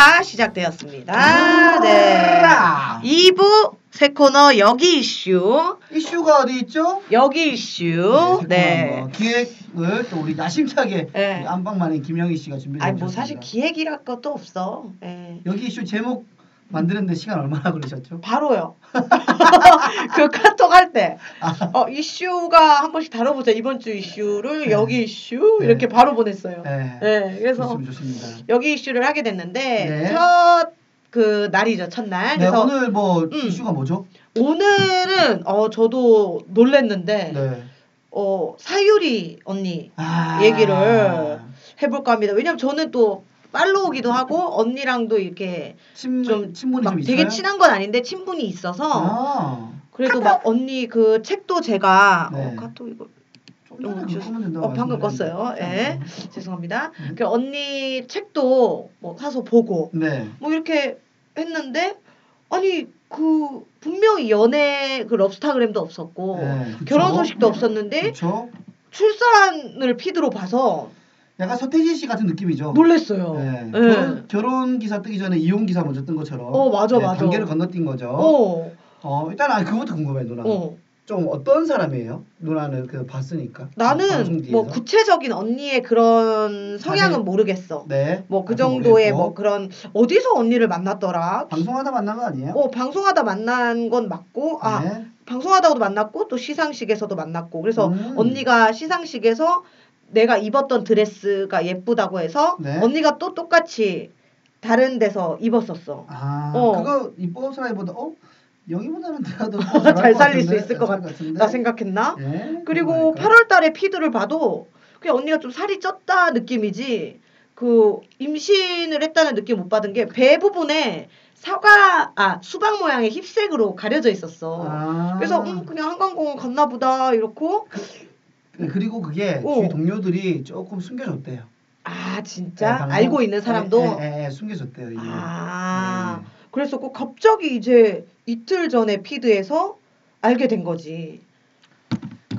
2부가 시작되었습니다. 네. 2부 새 코너 여기 이슈. 이슈가 어디 있죠? 여기 이슈. 네. 네. 기획을 또 우리 야심차게 네. 우리 안방만의 김영희 씨가 준비해 아니. 뭐 사실 기획이랄 것도 없어. 예. 여기 이슈 제목 만드는데 시간 얼마나 걸리셨죠? 바로요. 그 카톡 할 때, 아. 어, 이슈가 한 번씩 다뤄보자. 이번 주 이슈를 네. 여기 이슈 네. 이렇게 바로 보냈어요. 네. 네, 그래서 좋습니다. 여기 이슈를 하게 됐는데 네. 첫그 날이죠, 첫날. 네, 그래서 오늘 뭐 음. 이슈가 뭐죠? 오늘은 어 저도 놀랬는데 네. 어 사유리 언니 아. 얘기를 해볼까 합니다. 왜냐면 저는 또 팔로우기도 하고 언니랑도 이렇게 친, 좀 친분이 막 좀? 되게 친한 건 아닌데 친분이 있어서 아. 그래도 막 언니 그 책도 제가 네. 어, 카톡 이거 좀 전에 어, 어, 방금. 껐어요. 예. 죄송합니다. 음. 그 언니 책도 뭐 사서 보고 네. 뭐 이렇게 했는데 아니 그 분명히 연애 그 럽스타그램도 없었고 네, 그쵸? 결혼 소식도 없었는데 그렇죠. 출산을 피드로 봐서 약간 서태지 씨 같은 느낌이죠. 놀랬어요. 네. 예. 결혼, 결혼 기사 뜨기 전에 이혼 기사 먼저 뜬 것처럼. 어, 맞아, 네, 맞아. 단계를 건너뛴 거죠. 어. 어, 일단 아 그것도 궁금해 누나. 어. 좀 어떤 사람이에요? 누나는 그 봤으니까. 나는 뒤에서. 뭐 구체적인 언니의 그런 성향은 자신- 모르겠어. 네. 뭐 그 정도의 모르겠고. 뭐 그런 어디서 언니를 만났더라. 방송하다 만난 거 아니에요? 어 방송하다 만난 건 맞고 아 네. 방송하다고도 만났고 또 시상식에서도 만났고 그래서 음. 언니가 시상식에서 내가 입었던 드레스가 예쁘다고 해서 네. 언니가 또 똑같이 다른 데서 입었었어. 아 어. 그거 이뻐서라기보다 어 여기보다는 내가 더 잘 살릴 수 있을 것 같- 같은데. 나 생각했나? 네, 그리고 그런 8월 달에 피드를 봐도 그냥 언니가 좀 살이 쪘다 느낌이지 그 임신을 했다는 느낌 못 받은 게 배 부분에 사과 아 수박 모양의 힙색으로 가려져 있었어. 아. 그래서 음 그냥 한강공원 갔나 보다 이렇고 네, 그리고 그게 어. 주위 동료들이 조금 숨겨줬대요. 아 진짜 네, 방송- 알고 있는 사람도 예, 예, 예, 숨겨줬대요. 이게. 아 네. 그랬었고 갑자기 이제 이틀 전에 피드에서 알게 된 거지.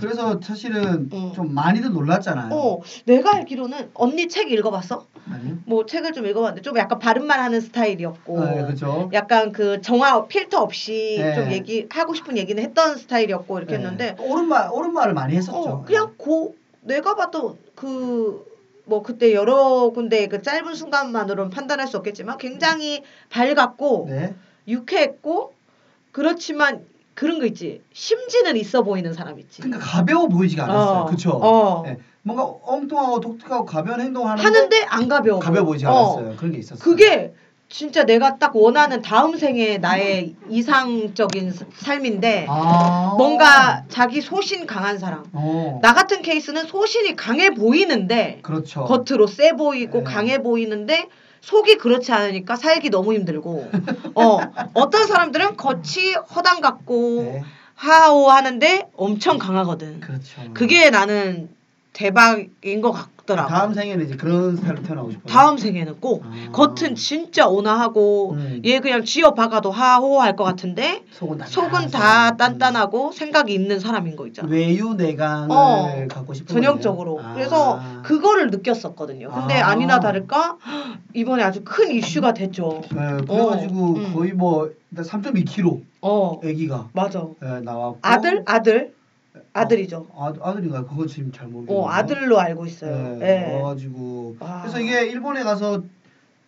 그래서 사실은 어. 좀 많이들 놀랐잖아요. 어 내가 알기로는 언니 책 읽어봤어? 아니요? 뭐 책을 좀 읽어봤는데 좀 약간 발음만 하는 스타일이었고 네, 그렇죠. 약간 그 정화 필터 없이 네. 좀 얘기 하고 싶은 얘기는 했던 스타일이었고 이렇게 했는데 옳은 말 옳은 말을 많이 했었죠. 어 그냥 고 내가 봤던 그뭐 그때 여러 군데 그 짧은 순간만으로는 판단할 수 없겠지만 굉장히 밝았고 네. 유쾌했고 그렇지만 그런 거 있지 심지는 있어 보이는 사람 있지 그러니까 가벼워 보이지가 않았어요. 어, 그렇죠. 어. 네. 뭔가 엉뚱하고 독특하고 가벼운 행동을 하는데, 하는데 안 가벼워 가벼워 보이지 어. 않았어요. 그런 게 있었어요. 그게 진짜 내가 딱 원하는 다음 생에 나의 이상적인 사- 삶인데 아. 뭔가 자기 소신 강한 사람. 어. 나 같은 케이스는 소신이 강해 보이는데 그렇죠. 겉으로 세 보이고 네. 강해 보이는데 속이 그렇지 않으니까 살기 너무 힘들고 어 어떤 사람들은 겉이 허당 같고 네. 하오 하는데 엄청 강하거든. 그렇죠. 그게 나는 대박인 것 같더라고. 다음 생에는 이제 그런 스타일로 태어나고 싶어요. 다음 생에는 꼭 아. 겉은 진짜 온화하고 음. 얘 그냥 쥐어 박아도 하호할 것 같은데 속은 다 속은 다 단단하고 생각이 있는 사람인 거 있잖아. 외유 내강을 어, 갖고 싶은 전형적으로. 아. 그래서 그거를 느꼈었거든요. 근데 아. 아. 니나 다를까 이번에 아주 큰 이슈가 됐죠. 네, 그래가지고 어, 음. 거의 뭐 3.2kg 어 아기가 맞아. 네, 나왔고 아들 아들 아들이죠. 아, 아들인가 그건 지금 잘 모르겠네요. 어 아들로 알고 있어요. 네, 예. 나와가지고 아. 그래서 이게 일본에 가서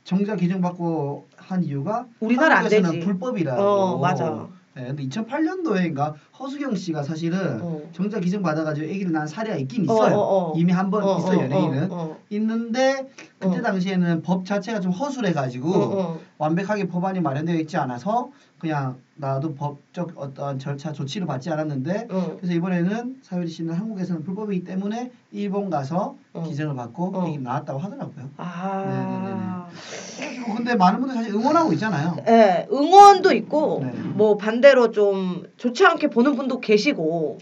정자 기증 받고 한 이유가 우리나라 안 되지. 불법이라고. 어 맞아. 네, 근데 2008년도에인가 허수경 씨가 사실은 어. 정자 기증 받아가지고 아기를 낳은 사례가 있긴 어, 있어요. 어, 어. 이미 한번 어, 있어 요 어, 연예인은 어, 어. 있는데 그때 어. 당시에는 법 자체가 좀 허술해가지고. 완벽하게 법안이 마련되어 있지 않아서 그냥 나도 법적 어떤 절차 조치를 받지 않았는데 어. 그래서 이번에는 사유리 씨는 한국에서는 불법이기 때문에 일본 가서 어. 기증을 받고 어. 아기 나왔다고 하더라고요. 아. 그래가지고 근데 많은 분들 사실 응원하고 있잖아요. 예, 응원도 있고 네. 뭐 반대로 좀 좋지 않게 보는 분도 계시고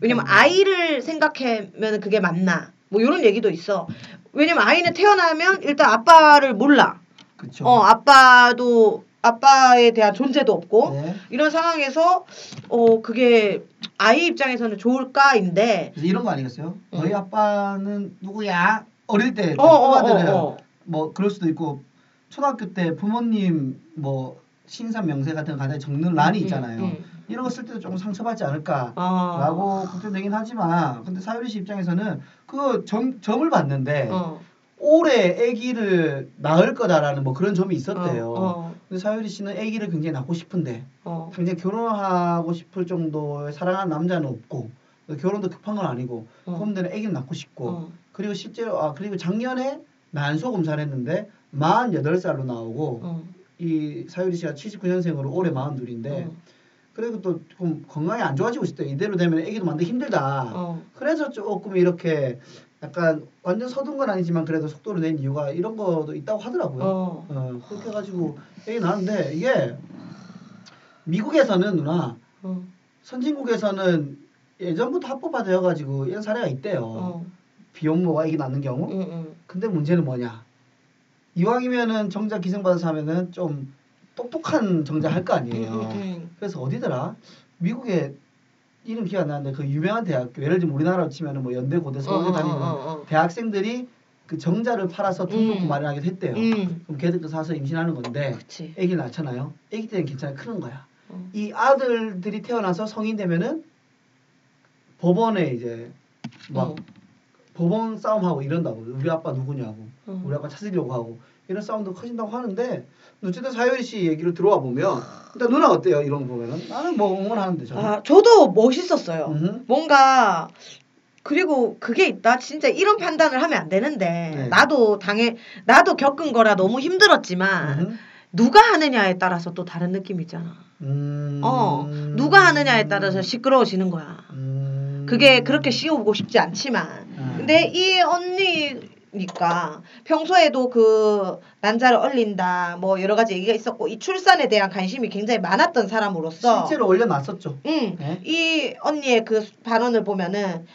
왜냐면 아이를 생각하면 그게 맞나 뭐 이런 얘기도 있어. 왜냐면 아이는 태어나면 일단 아빠를 몰라. 그렇죠. 어 아빠도 아빠에 대한 존재도 없고 네. 이런 상황에서 어 그게 아이 입장에서는 좋을까인데 이런 거 아니겠어요? 너희 응. 아빠는 누구야? 어릴 때 어, 어, 꼬마들은 어, 어. 뭐 그럴 수도 있고 초등학교 때 부모님 뭐 신상 명세 같은 거 간단히 적는 란이 음, 있잖아요. 음. 이런 거 쓸 때도 조금 상처받지 않을까. 어. 라고 걱정되긴 하지만 근데 사유리 씨 입장에서는 그 점, 점을 봤는데 어. 올해 아기를 낳을 거다라는 뭐 그런 점이 있었대요. 어. 근데 사유리 씨는 아기를 굉장히 낳고 싶은데 어. 당장 결혼하고 싶을 정도의 사랑하는 남자는 없고 결혼도 급한 건 아니고 어. 그런데는 아기를 낳고 싶고 어. 그리고 실제로 아 그리고 작년에 난소 검사를 했는데 48살로 나오고 어. 이 사유리 씨가 79년생으로 올해 42인데 어. 그리고 또 조금 건강이 안 좋아지고 있어요. 이대로 되면 아기도 만들기 힘들다. 어. 그래서 조금 이렇게 약간 완전 서둔 건 아니지만 그래도 속도를 낸 이유가 이런 것도 있다고 하더라고요. 어. 어, 그렇게 해가지고 애기 낳았는데 이게 미국에서는 누나 어. 선진국에서는 예전부터 합법화되어가지고 이런 사례가 있대요. 어. 비혼모가 애기 낳는 경우. 응, 응. 근데 문제는 뭐냐? 이왕이면은 정자 기증받아서 하면은 좀 똑똑한 정자 할 거 아니에요. 응, 응, 그래서 어디더라? 미국에 이름 기억 안 나는데 그 유명한 대학교 예를 들면 우리나라로 치면은 뭐 연대 고대 서울대 어, 어, 다니는 어, 어. 대학생들이 그 정자를 팔아서 돈 놓고 음. 마련하기도 했대요. 응. 그럼 걔들도 사서 임신하는 건데 그치. 아기를 낳잖아요. 아기 때는 괜찮아 크는 거야. 어. 이 아들들이 태어나서 성인 되면은 법원에 이제 막 어. 법원 싸움하고 이런다고 우리 아빠 누구냐고 어. 우리 아빠 찾으려고 하고 이런 싸움도 커진다고 하는데 어쨌든 사유리 씨 얘기를 들어와 보면 일단 누나 어때요 이런 거 보면은 나는 뭐 응원하는데 저는 아, 저도 멋있었어요. 음흠. 뭔가 그리고 그게 있다. 진짜 이런 판단을 하면 안 되는데 네. 나도 당해 나도 겪은 거라 너무 힘들었지만 음흠. 누가 하느냐에 따라서 또 다른 느낌이잖아. 음. 어, 누가 하느냐에 따라서 시끄러워지는 거야. 음. 그게 그렇게 씌워보고 싶지 않지만. 음. 근데 이 언니니까 평소에도 그 난자를 얼린다 뭐 여러 가지 얘기가 있었고 이 출산에 대한 관심이 굉장히 많았던 사람으로서 실제로 올려놨었죠. 응, 네? 이 언니의 그 발언을 보면은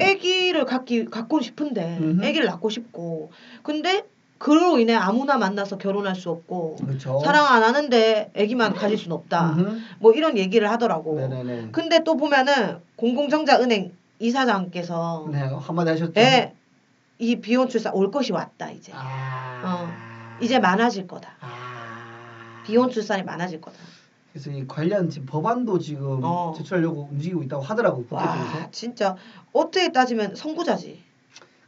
아기를 갖기 갖고 싶은데 음흠. 아기를 낳고 싶고 근데 그로 인해 아무나 만나서 결혼할 수 없고 그렇죠. 사랑 안 하는데 아기만 가질 수는 없다. 음흠. 뭐 이런 얘기를 하더라고. 네네네. 근데 또 보면은 공공정자은행 이사장께서 네 한마디 하셨죠. 예, 이 비혼 출산 올 것이 왔다 이제. 아. 이제 많아질 거다. 아. 비혼 출산이 많아질 거다. 그래서 이 관련 지금 법안도 지금 어. 제출하려고 움직이고 있다고 하더라고 국회 와. 진짜 어떻게 따지면 선구자지.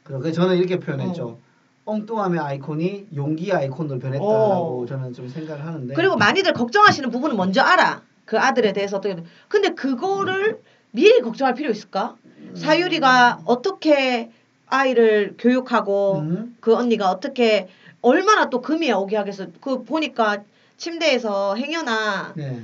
그래서 저는 이렇게 표현했죠. 엉뚱함의 아이콘이 용기의 아이콘으로 변했다라고 어. 저는 좀 생각을 하는데. 그리고 많이들 걱정하시는 부분은 먼저 알아. 그 아들에 대해서 어떻게. 근데 그거를 미리 걱정할 필요 있을까? 음. 사유리가 어떻게 아이를 교육하고 음. 그 언니가 어떻게 얼마나 또 금이 오게 하겠어. 그 보니까 침대에서 행여나 네.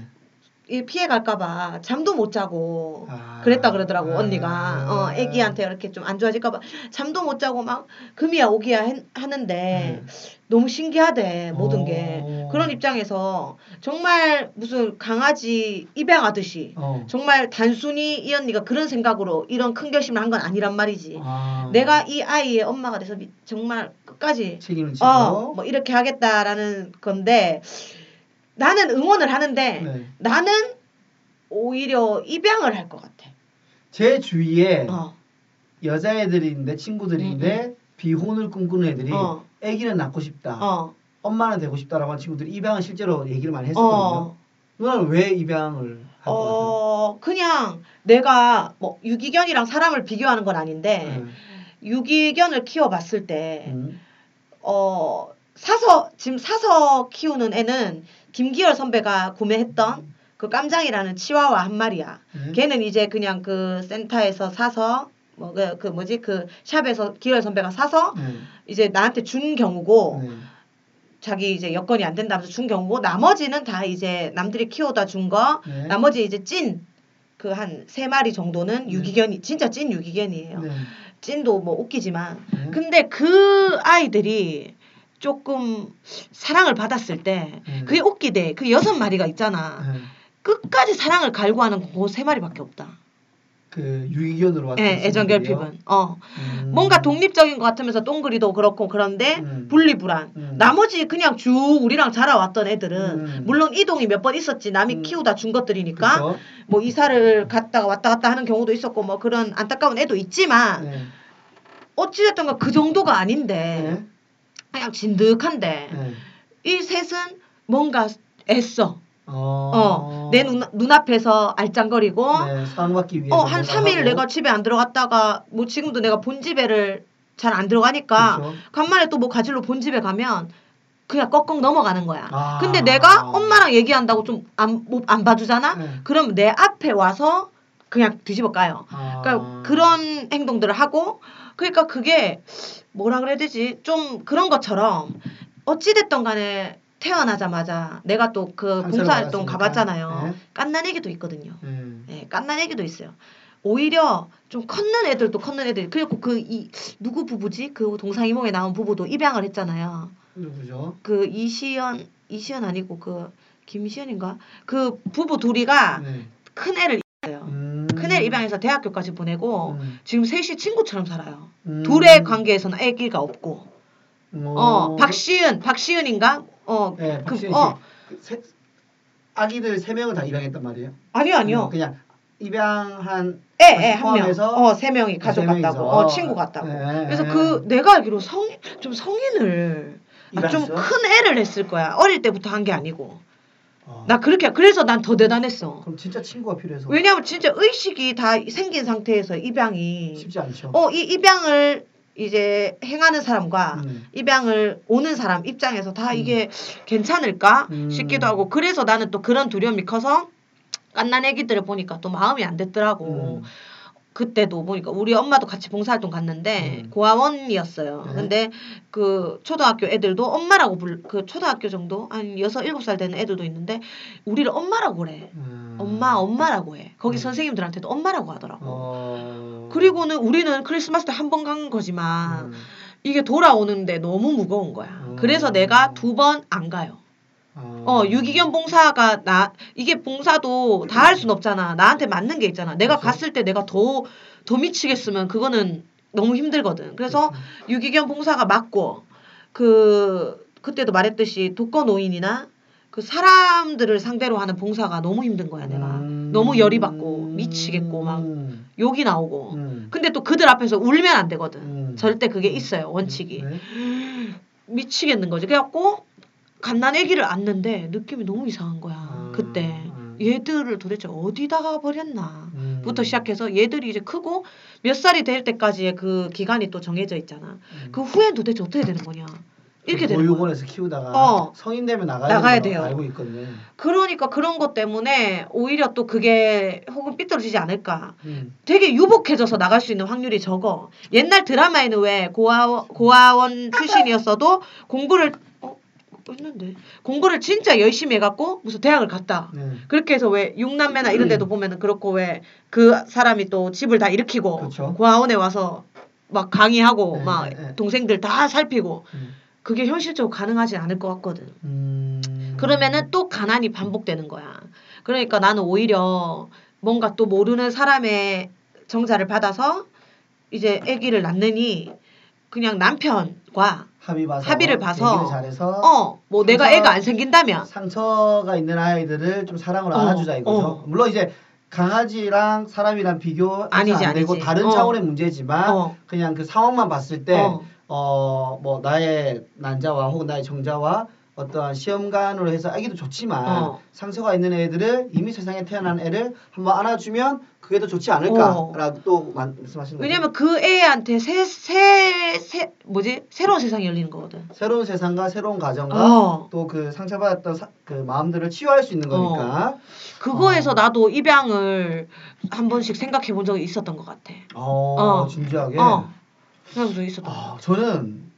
이 피해 갈까봐 잠도 못 자고 아. 그랬다 그러더라고 아. 언니가 어 아기한테 이렇게 좀 안 좋아질까봐 잠도 못 자고 막 금이야 오기야 했- 하는데 네. 너무 신기하대 모든 게 어. 그런 입장에서 정말 무슨 강아지 입양하듯이 어. 정말 단순히 이 언니가 그런 생각으로 이런 큰 결심을 한 건 아니란 말이지 아. 내가 이 아이의 엄마가 돼서 미- 정말 끝까지 책임을 지고. 어, 뭐 이렇게 하겠다라는 건데 나는 응원을 하는데 네. 나는 오히려 입양을 할 것 같아. 제 주위에 어, 여자애들인데 친구들인데 비혼을 꿈꾸는 애들이 음, 어, 아기는 낳고 싶다. 어, 엄마는 되고 싶다라고 하는 친구들이 입양을 실제로 얘기를 많이 했었거든요. 어, 누나는 왜 입양을 같아요? 어, 그냥 내가 뭐 유기견이랑 사람을 비교하는 건 아닌데 음. 유기견을 키워봤을 때 음. 어, 사서 지금 사서 키우는 애는 김기열 선배가 구매했던 그 깜장이라는 치와와 한 마리야. 네. 걔는 이제 그냥 그 센터에서 사서 뭐그 그 뭐지 그 샵에서 기열 선배가 사서 네. 이제 나한테 준 경우고 네. 자기 이제 여건이 안 된다면서 준 경우고 나머지는 다 이제 남들이 키워다 준거 네. 나머지 이제 찐 그 한 세 마리 정도는 네. 유기견이 진짜 찐 유기견이에요. 네. 찐도 뭐 웃기지만 네. 근데 그 아이들이 조금 사랑을 받았을 때 네. 그게 웃기대. 그 여섯 마리가 있잖아. 네. 끝까지 사랑을 갈구하는 그 세 마리밖에 없다. 그 유기견으로 왔던 예, 애정? 결핍은. 어. 음. 뭔가 독립적인 것 같으면서 동그리도 그렇고 그런데 음. 분리불안. 음. 나머지 그냥 쭉 우리랑 자라왔던 애들은 음. 물론 이동이 몇 번 있었지 남이 음. 키우다 준 것들이니까 그쵸? 뭐 이사를 갔다가 왔다 갔다 하는 경우도 있었고 뭐 그런 안타까운 애도 있지만 네. 어찌됐든 그 정도가 아닌데 네. 그냥 진득한데 네. 이 셋은 뭔가 애써. 어. 어, 내 눈, 눈앞에서 알짱거리고, 네, 사랑받기 위해서. 어, 한 뭔가 3일 하고. 내가 집에 안 들어갔다가, 뭐 지금도 내가 본 집에를 잘 안 들어가니까, 그렇죠. 간만에 또 뭐 가지러 본집에 가면, 그냥 꺽꺽 넘어가는 거야. 아. 근데 내가 엄마랑 얘기한다고 좀 안, 못- 안 봐주잖아? 네. 그럼 내 앞에 와서 그냥 뒤집어 까요. 아. 그러니까 그런 행동들을 하고, 그러니까 그게 뭐라 그래야 되지? 좀 그런 것처럼, 어찌됐던 간에 태어나자마자 내가 또 그 봉사활동. 가봤잖아요. 네. 깐난 애기도 있거든요. 음. 예, 깐난 애기도 있어요. 오히려 좀 컸는 애들도 컸는 애들 그리고 그 이 누구 부부지 그 동상이몽에 나온 부부도 입양을 했잖아요. 누구죠? 그 이시연 이시연 아니고 그 김시연인가 그 부부 둘이가 네. 큰 애를 입양해요. 음. 입양해서 대학교까지 보내고 음. 지금 셋이 친구처럼 살아요. 음. 둘의 관계에서는 애기가 없고 뭐. 어 박시은 박시은인가 어 네, 그. 어그 세, 아기들 세 명을 다 입양했단 말이에요. 아니요 아니요 음, 그냥 입양한 애애한 명. 포함해서 어세 명이 가족 세 같다고. 어 친구 같다고. 네. 그래서 그 내가 알기로 성인 좀 성인을 아, 좀 입양했어요? 큰 애를 했을 거야. 어릴 때부터 한 게 아니고. 어. 나 그렇게 그래서 난 더 대단했어. 그럼 진짜 친구가 필요해서 왜냐면 진짜 의식이 다 생긴 상태에서 입양이 쉽지 않죠. 어 이 입양을 이제 행하는 사람과 음. 입양을 오는 사람 입장에서 다 음. 이게 괜찮을까 음. 싶기도 하고 그래서 나는 또 그런 두려움이 커서 깐난 애기들을 보니까 또 마음이 안 됐더라고. 음. 그때도 보니까 우리 엄마도 같이 봉사활동 갔는데 음. 고아원이었어요. 네. 근데 그 초등학교 애들도 엄마라고 불, 그 초등학교 정도 한 여섯 일곱 살 되는 애들도 있는데 우리를 엄마라고 그래. 음. 엄마 엄마라고 해. 거기 음. 선생님들한테도 엄마라고 하더라고. 어. 그리고는 우리는 크리스마스 때 한 번 간 거지만 음. 이게 돌아오는데 너무 무거운 거야. 음. 그래서 내가 두 번 안 가요. 어, 유기견 봉사가 나 이게 봉사도 다 할 순 없잖아. 나한테 맞는 게 있잖아. 내가 그렇죠. 갔을 때 내가 더더 미치겠으면 그거는 너무 힘들거든. 그래서 그렇죠. 유기견 봉사가 맞고 그 그때도 말했듯이 독거 노인이나 그 사람들을 상대로 하는 봉사가 너무 힘든 거야, 내가. 음. 너무 열이 받고 미치겠고 막 음. 욕이 나오고. 음. 근데 또 그들 앞에서 울면 안 되거든. 음. 절대 그게 있어요, 원칙이. 네. 미치겠는 거지. 그래갖고 갓난 아기를 안는데 느낌이 너무 이상한 거야. 음, 그때 음. 얘들을 도대체 어디다가 버렸나. 음. 부터 시작해서 얘들이 이제 크고 몇 살이 될 때까지의 그 기간이 또 정해져 있잖아. 음. 그 후엔 도대체 어떻게 되는 거냐. 이렇게 되는 거야. 보육원에서 키우다가 어. 성인 되면 나가야, 나가야 돼요. 알고 있거든요. 그러니까 그런 것 때문에 오히려 또 그게 혹은 삐뚤어지지 않을까. 음. 되게 유복해져서 나갈 수 있는 확률이 적어. 옛날 드라마에는 왜 고아원, 고아원 출신이었어도 공부를 어 했는데 공부를 진짜 열심히 해갖고 무슨 대학을 갔다. 네. 그렇게 해서 왜 육남매나 이런 데도 보면은 그렇고 왜 그 사람이 또 집을 다 일으키고 그렇죠. 고아원에 와서 막 강의하고 네, 막 네, 네. 동생들 다 살피고 음. 그게 현실적으로 가능하지 않을 것 같거든. 음. 그러면은 또 가난이 반복되는 거야. 그러니까 나는 오히려 뭔가 또 모르는 사람의 정자를 받아서 이제 아기를 낳느니 그냥 남편과 합의 봐서 합의를 봐서 잘해서 어 뭐 내가 애가 안 생긴다면 상처가 있는 아이들을 좀 사랑으로 어, 안아주자 이거죠. 어. 물론 이제 강아지랑 사람이랑 비교 아니지, 안 되고 아니지. 다른 어. 차원의 문제지만 어, 그냥 그 상황만 봤을 때 어. 어, 뭐 나의 난자와 혹은 나의 정자와 어떠한 시험관으로 해서 아기도 좋지만 어. 상처가 있는 애들을 이미 세상에 태어난 애를 한번 안아주면 그게 더 좋지 않을까라고 또 만- 말씀하시는. 왜냐면 그 애한테 새, 새, 새, 뭐지? 새로운 세상이 열리는 거거든. 새로운 세상과 새로운 가정과 어. 또그 상처받았던 사- 그 마음들을 치유할 수 있는 거니까. 그거에서 어. 나도 입양을 한 번씩 생각해 본 적이 있었던 것 같아. 어, 어. 진지하게. 어. 본 적이 있었던 것 같아. 아, 저는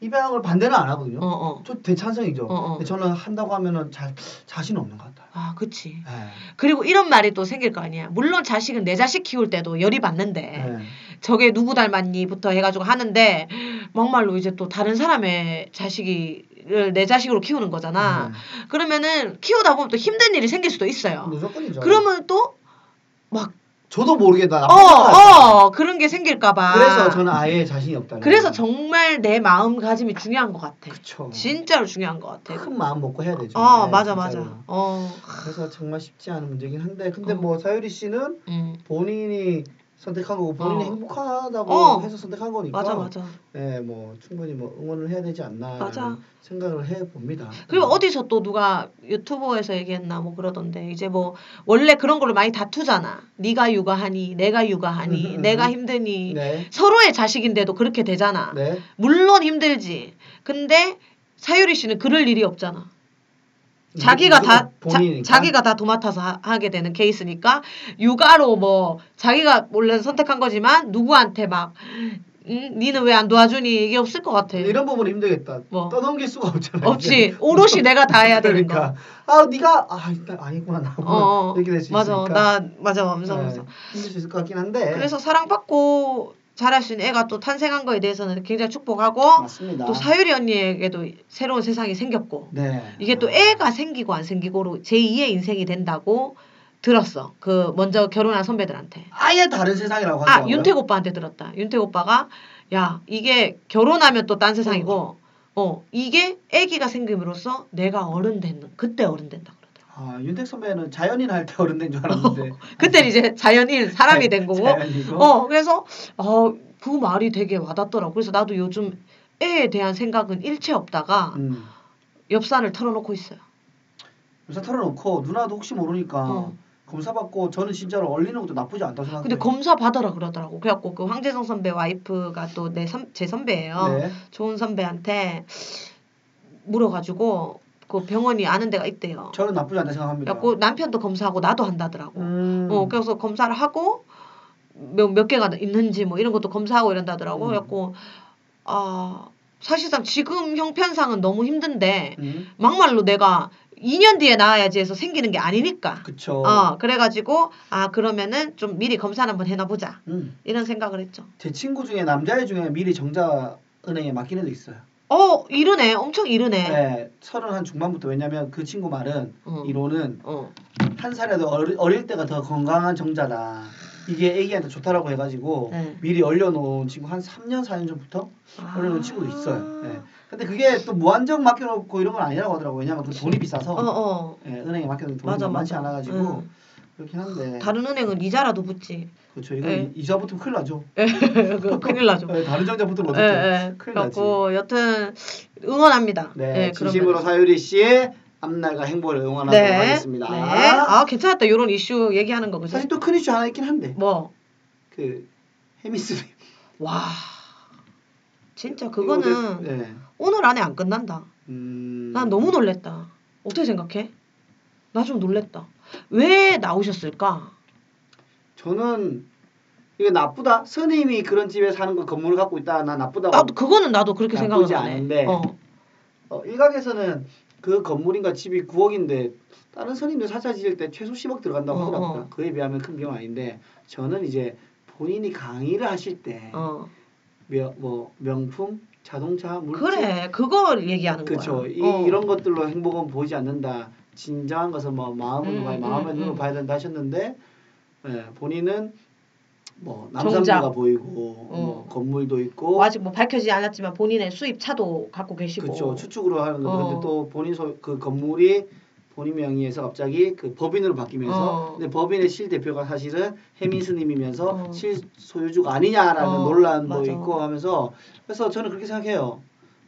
입양을 반대는 안 하거든요. 어, 어. 저 대찬성이죠. 어, 어. 근데 저는 한다고 하면은 자, 자신 없는 것 같아요. 아, 그치. 네. 그리고 이런 말이 또 생길 거 아니야. 물론 자식은 내 자식 키울 때도 열이 받는데, 네. 저게 누구 닮았니부터 해가지고 하는데, 막말로 이제 또 다른 사람의 자식이를 내 자식으로 키우는 거잖아. 네. 그러면은 키우다 보면 또 힘든 일이 생길 수도 있어요. 무조건이죠. 그러면 또, 막, 저도 모르게 나 어. 어, 그런 게 생길까봐. 그래서 저는 아예 자신이 없다는. 그래서. 정말 내 마음가짐이 중요한 것 같아. 그쵸. 진짜로 중요한 것 같아. 큰 마음 먹고 해야 되죠. 어, 네, 맞아, 진짜로. 맞아. 어, 그래서 정말 쉽지 않은 문제긴 한데 근데 어. 뭐 사유리 씨는 음. 본인이 선택한 거고 본인이 어. 행복하다고 어. 해서 선택한 거니까 맞아 맞아. 예, 뭐 충분히 뭐 응원을 해야 되지 않나 맞아. 생각을 해 봅니다. 그리고 어디서 또 누가 유튜버에서 얘기했나 뭐 그러던데 이제 뭐 원래 그런 걸로 많이 다투잖아. 네가 육아하니 내가 육아하니 음, 음, 내가 음. 힘드니 네. 서로의 자식인데도 그렇게 되잖아. 네. 물론 힘들지. 근데 사유리 씨는 그럴 일이 없잖아. 자기가 다 자, 본인이니까. 자기가 다 도맡아서 하, 게 되는 케이스니까 육아로 뭐 자기가 원래 선택한 거지만 누구한테 막 응? 니는 왜 안 도와주니 이게 없을 것 같아. 이런 부분이 힘들겠다. 뭐. 떠넘길 수가 없잖아요. 없지. 오롯이 내가 다 해야 되는 거. 그러니까 아 네가 아 일단 아니구나 나 어, 어. 이렇게 될수 맞아. 있으니까 나 맞아. 하면서 네. 힘들 수 있을 것 같긴 한데 그래서 사랑받고 자랄 수 있는 애가 또 탄생한 거에 대해서는 굉장히 축복하고 맞습니다. 또 사유리 언니에게도 새로운 세상이 생겼고 네. 이게 또 애가 생기고 안 생기고로 제2의 인생이 된다고 들었어. 그 먼저 결혼한 선배들한테. 아예 다른 세상이라고 아 하더라고요. 윤택 오빠한테 들었다. 윤택 오빠가 야 이게 결혼하면 또 딴 세상이고 어 이게 아기가 생김으로써 내가 어른 되는 그때 어른 된다. 아 윤택 선배는 자연인 할 때 어른 된 줄 알았는데 그때는 이제 자연인 사람이 된 거고. 자연이고 어 그래서 어 그 말이 되게 와닿더라고. 그래서 나도 요즘 애에 대한 생각은 일체 없다가 음. 엽산을 털어놓고 있어요. 요새 털어놓고 누나도 혹시 모르니까 어. 검사 받고 저는 진짜로 얼리는 것도 나쁘지 않다고 생각해요. 근데 검사 받아라 그러더라고. 그래갖고 그 황재성 선배 와이프가 또 내 제 선배예요. 네. 좋은 선배한테 물어가지고 그 병원이 아는 데가 있대요. 저는 나쁘지 않다 생각합니다. 그래갖고 남편도 검사하고 나도 한다더라고. 음. 어 그래서 검사를 하고 몇, 몇 개가 있는지 뭐 이런 것도 검사하고 이런다더라고. 음. 그래갖고 아 사실상 지금 형편상은 너무 힘든데 음. 막말로 내가 2년 뒤에 나와야지 해서 생기는 게 아니니까. 그쵸. 어 그래가지고 아 그러면은 좀 미리 검사를 한번 해놔보자 음. 이런 생각을 했죠. 제 친구 중에 남자애 중에 미리 정자 은행에 맡긴 애도 있어요. 어 이르네 엄청 이르네. 네. 서른 한 중반부터 왜냐면 그 친구 말은 어. 이론은 어. 한 살이라도 어릴, 어릴 때가 더 건강한 정자다. 이게 애기한테 좋다라고 해가지고 네. 미리 얼려놓은 친구 한 3년 4년 전부터 아. 얼려놓은 친구도 있어요. 네. 근데 그게 또 무한정 맡겨놓고 이런 건 아니라고 하더라고요. 왜냐면 그 돈이 비싸서 어 어. 예, 은행에 맡겨놓은 돈이 맞아 많지 맞아. 않아가지고 응. 그렇긴 한데 다른 은행은 이자라도 붙지. 그렇죠. 이거 예. 이자 붙으면 큰일 나죠. 그 큰일 나죠. 예, 다른 정자 붙으면 예. 예. 큰일 나지. 여튼 응원합니다. 네, 예, 그런 진심으로. 사유리 씨의 앞날과 행복을 응원하도록 네. 하겠습니다. 네. 아 괜찮았다. 이런 이슈 얘기하는 거 그죠? 사실 또 큰 이슈 하나 있긴 한데 뭐 그 해미스 와. 진짜 그거는 네. 오늘 안에 안 끝난다. 음... 난 너무 놀랬다. 어떻게 생각해? 나 좀 놀랬다. 왜 나오셨을까? 저는 이게 나쁘다. 스님이 그런 집에 사는 거 건물을 갖고 있다. 나 나쁘다고. 나도 그거는 나도 그렇게 해. 않은데. 어. 어, 일각에서는 그 건물인가 집이 9억인데 다른 스님들 사찰 지을 때 최소 10억 들어간다고 어, 하더라고요. 어. 그에 비하면 큰 비용 아닌데 저는 이제 본인이 강의를 하실 때 어. 명, 뭐 명품, 자동차, 물질 그래. 그걸 얘기하는 그렇죠. 거야. 이, 어. 이런 것들로 행복은 보이지 않는다. 진정한 것은 뭐 마음으로 음, 봐야 음, 마음의 음. 눈으로 봐야 된다 하셨는데 예, 본인은 뭐. 남산부가 보이고 어. 뭐 건물도 있고 뭐 아직 뭐 밝혀지지 않았지만 본인의 수입 차도 갖고 계시고. 그렇죠. 추측으로 하는 건데 어. 근데 또 본인 소, 그 건물이 본인 명의에서 갑자기 그 법인으로 바뀌면서 어. 근데 법인의 실 대표가 사실은 해민 스님이면서 어. 실소유주가 아니냐라는 어, 논란도 맞아. 있고 하면서 그래서 저는 그렇게 생각해요.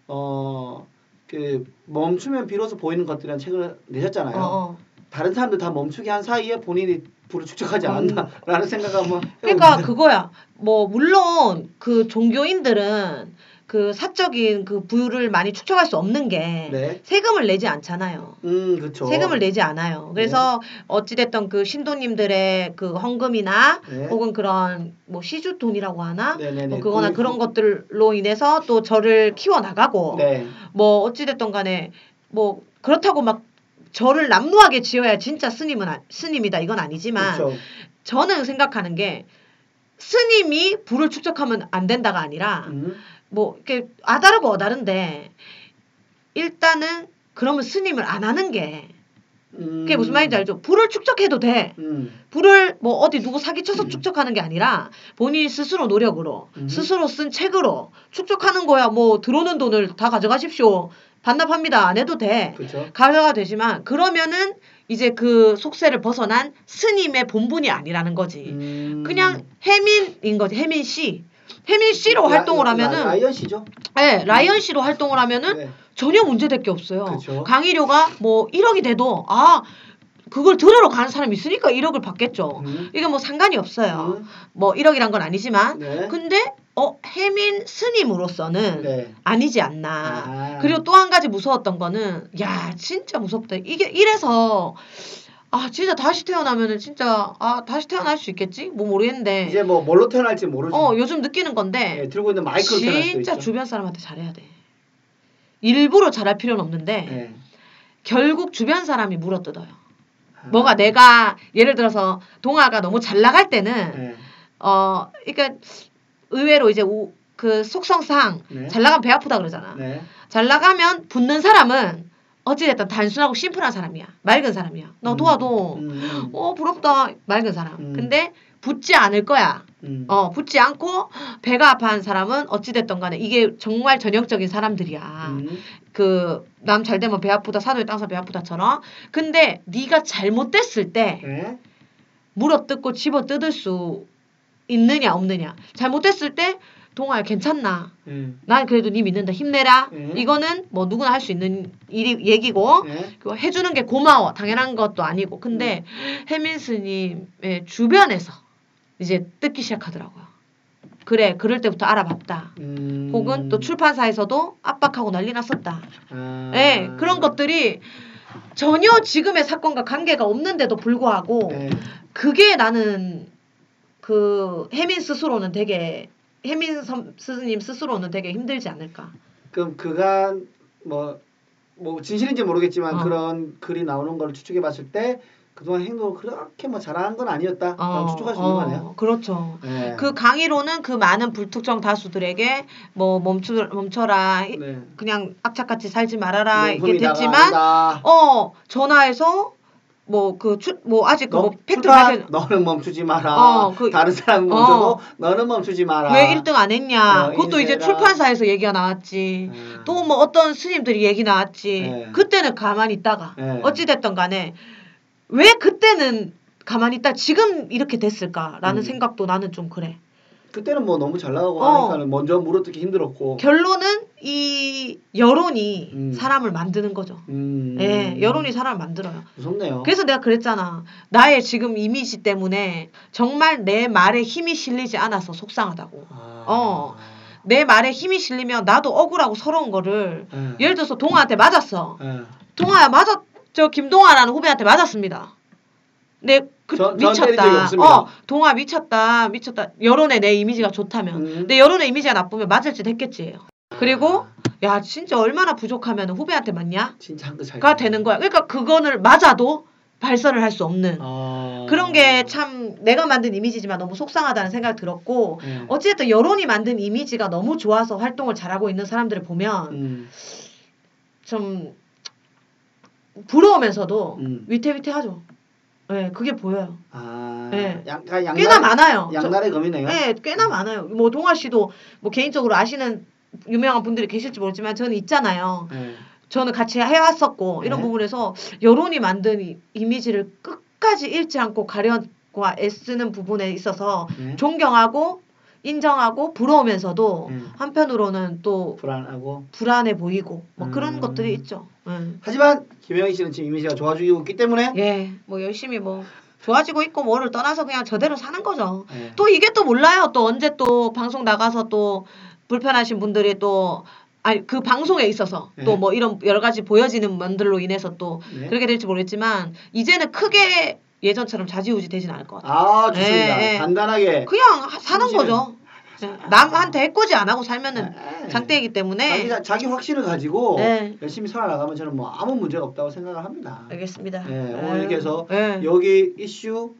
어, 그 멈추면 비로소 보이는 것들이라는 책을 내셨잖아요. 어, 어. 다른 사람들 다 멈추게 한 사이에 본인이 불을 축적하지 음. 않았나라는 생각을 한번 그러니까. 그거야. 뭐 물론 그 종교인들은 그 사적인 그 부유를 많이 축적할 수 없는 게 네. 세금을 내지 않잖아요. 음, 그렇죠. 세금을 내지 않아요. 그래서 어찌 됐던 그 신도님들의 그 헌금이나 네. 혹은 그런 뭐 시주 돈이라고 하나 네네네. 뭐 그거나 거기- 그런 것들로 인해서 또 저를 키워 나가고 네. 뭐 어찌 됐던 간에 뭐 그렇다고 막 저를 남루하게 지어야 진짜 스님은 아- 스님이다 이건 아니지만 그렇죠. 저는 생각하는 게 스님이 부를 축적하면 안 된다가 아니라 음. 뭐 이렇게 아다르고 어다른데 일단은 그러면 스님을 안 하는 게 음. 그게 무슨 말인지 알죠? 부를 축적해도 돼. 음. 부를 뭐 어디 누구 사기쳐서 축적하는 게 아니라 본인이 스스로 노력으로 음. 스스로 쓴 책으로 축적하는 거야. 뭐 들어오는 돈을 다 가져가십시오. 반납합니다. 안 해도 돼. 그렇죠. 가져가 되지만 그러면은 이제 그 속세를 벗어난 스님의 본분이 아니라는 거지. 음. 그냥 혜민인 거지. 혜민 씨. 혜민 씨로 라- 활동을 라- 하면은 라 이언 씨죠. 네, 라이언 씨로 활동을 하면은 네. 전혀 문제될 게 없어요. 그쵸. 강의료가 뭐 1억이 돼도 아 그걸 들으러 가는 사람이 있으니까 1억을 받겠죠. 음. 이게 뭐 상관이 없어요. 음. 뭐 1억이란 건 아니지만 네. 근데 어 혜민 스님으로서는 네. 아니지 않나. 아. 그리고 또 한 가지 무서웠던 거는 야 진짜 무섭다. 이게 이래서 아 진짜 다시 태어나면은 진짜 아 다시 태어날 수 있겠지? 뭐 모르겠는데 이제 뭐 뭘로 태어날지 모르죠. 어 요즘 느끼는 건데 네, 들고 있는 마이크로 태어날 수도 진짜 있죠. 주변 사람한테 잘해야 돼. 일부러 잘할 필요는 없는데 네. 결국 주변 사람이 물어뜯어요. 아. 뭐가 내가 예를 들어서 동아가 너무 잘 나갈 때는 네. 어 그러니까 의외로 이제 우, 그 속성상 네. 잘 나가면 배 아프다 그러잖아. 네. 잘 나가면 붙는 사람은 어찌됐든 단순하고 심플한 사람이야. 맑은 사람이야. 너 음. 도와도 음, 음. 어 부럽다 맑은 사람. 음. 근데 붙지 않을 거야. 음. 어 붙지 않고 배가 아파한 사람은 어찌됐든 간에 이게 정말 전형적인 사람들이야. 음. 그남 잘 되면 배 아프다 사도에 땅서 배 아프다처럼. 근데 네가 잘못됐을 때 네. 물어 뜯고 집어 뜯을 수 있느냐 없느냐. 잘못됐을 때 동아야 괜찮나? 음. 난 그래도 네 믿는다 힘내라. 음. 이거는 뭐 누구나 할 수 있는 일이 얘기고 네. 그거 해주는 게 고마워 당연한 것도 아니고 근데 혜민 스님의 주변에서 이제 뜯기 시작하더라고요. 그래 그럴 때부터 알아봤다. 음. 혹은 또 출판사에서도 압박하고 난리 났었다. 아. 예, 그런 것들이 전혀 지금의 사건과 관계가 없는데도 불구하고 네. 그게 나는 그 혜민 스스로는 되게 혜민 선- 스님 스스로는 되게 힘들지 않을까. 그럼 그간 뭐, 뭐 진실인지 모르겠지만 어. 그런 글이 나오는 걸 추측해 봤을 때 그동안 행동을 그렇게 뭐 잘하는 건 아니었다. 라고 추측할 수 있는 거 아니에요? 그렇죠. 네. 그 강의로는 그 많은 불특정 다수들에게 뭐 멈추 멈춰라 이- 네. 그냥 악착같이 살지 말아라 이게 명품이 됐지만 나간다. 어 전화해서 뭐그뭐 아직 너 그뭐 팩트 발견 너는 멈추지 마라. 어, 그- 다른 사람은 어. 멈춰도 너는 멈추지 마라. 왜 1등 안 했냐 어, 그것도 이제 인쇄라. 출판사에서 얘기가 나왔지 음. 또뭐 어떤 스님들이 얘기 나왔지 네. 그때는 가만히 있다가 네. 어찌 됐던 간에 왜 그때는 가만히 있다 지금 이렇게 됐을까라는 음. 생각도 나는 좀 그래. 그때는 뭐 너무 잘 나가고 어. 하니까 먼저 물어뜯기 힘들었고. 결론은 이 여론이 음. 사람을 만드는 거죠. 음. 예, 여론이 사람을 만들어요. 무섭네요. 그래서 내가 그랬잖아. 나의 지금 이미지 때문에 정말 내 말에 힘이 실리지 않아서 속상하다고. 아. 어. 내 말에 힘이 실리면 나도 억울하고 서러운 거를 예. 예를 들어서 동아한테 맞았어. 예. 동아야 맞았 저 김동아라는 후배한테 맞았습니다. 내 그, 저- 미쳤다. 어, 동아 미쳤다. 미쳤다. 여론에 내 이미지가 좋다면. 음. 내 여론의 이미지가 나쁘면 맞을 짓 했겠지. 그리고 아. 야 진짜 얼마나 부족하면 후배한테 맞냐? 진짜 한끗 차이. 가 되는 거야. 그러니까 그거를 맞아도 발설을 할 수 없는 아. 그런 게 참 내가 만든 이미지지만 너무 속상하다는 생각이 들었고 예. 어쨌든 여론이 만든 이미지가 너무 좋아서 활동을 잘하고 있는 사람들을 보면 음. 좀 부러우면서도 음. 위태위태하죠. 네, 그게 보여요. 아. 예. 약간 양날 꽤나 많아요. 저- 양날의 검이네요. 네, 꽤나 많아요. 뭐 동아 씨도 뭐 개인적으로 아시는 유명한 분들이 계실지 모르지만 저는 있잖아요. 예. 저는 같이 해왔었고 이런 네. 부분에서 여론이 만든 이, 이미지를 끝까지 잃지 않고 가려고 애쓰는 부분에 있어서 예. 존경하고 인정하고 부러우면서도 음. 한편으로는 또 불안하고. 불안해 보이고 뭐 음. 그런 것들이 있죠. 예. 하지만 김영희 씨는 지금 이미지가 좋아지고 있기 때문에 예, 뭐 열심히 뭐 좋아지고 있고 뭐를 떠나서 그냥 저대로 사는 거죠. 예. 또 이게 또 몰라요. 또 언제 또 방송 나가서 또 불편하신 분들이 또 아니 그 방송에 있어서 네. 또뭐 이런 여러 가지 보여지는 면들로 인해서 또 네. 그렇게 될지 모르겠지만 이제는 크게 예전처럼 자지우지 되진 않을 것 같아요. 아 좋습니다. 예, 예. 간단하게. 그냥 하- 사는 심심해. 거죠. 예, 남한테 해코지 안 하고 살면은 예. 장땡이기 때문에 자기, 자기 확신을 가지고 네. 열심히 살아나가면 저는 뭐 아무 문제가 없다고 생각을 합니다. 알겠습니다. 예, 예. 오늘 이렇게 해서 예. 여기 이슈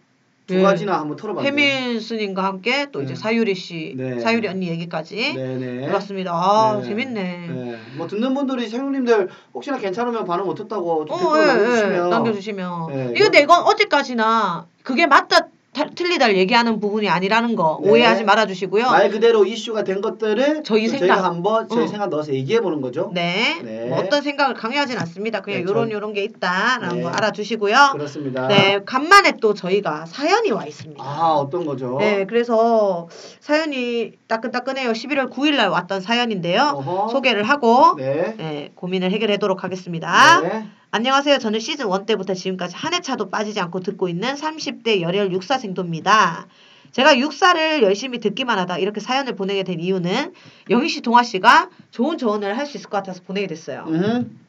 두 예. 가지나 한번 털어봤네요. 스님과 함께 또 이제 네. 사유리 씨, 네. 사유리 언니 얘기까지 네네. 들었습니다. 아 네. 재밌네. 네. 뭐 듣는 분들이 생님들 혹시나 괜찮으면 반응 어떻다고 좀 어, 댓글 예, 남겨주시면 예, 남겨주시면. 네, 이거 근데 이건 어디까지나 그게 맞다 타- 틀리다를 얘기하는 부분이 아니라는 거 네. 오해하지 말아주시고요. 말 그대로 이슈가 된 것들을 저희 또 생각. 저희가 한번 저희 어. 생각 넣어서 얘기해 보는 거죠. 네. 네. 뭐 어떤 생각을 강요하진 않습니다. 그냥 네, 요런 전- 요런 게 있다라는 네. 거 알아주시고요. 그렇습니다. 네, 간만에 또 저희가 사연이 와 있습니다. 아 어떤 거죠? 네, 그래서 사연이 따끈따끈해요. 11월 9일 날 왔던 사연인데요. 어허. 소개를 하고 네. 네, 고민을 해결하도록 하겠습니다. 네. 안녕하세요. 저는 시즌 1 때부터 지금까지 한 해 차도 빠지지 않고 듣고 있는 30대 열혈 육사 생도입니다. 제가 육사를 열심히 듣기만 하다 이렇게 사연을 보내게 된 이유는 영희 씨, 동아 씨가 좋은 조언을 할 수 있을 것 같아서 보내게 됐어요. 음.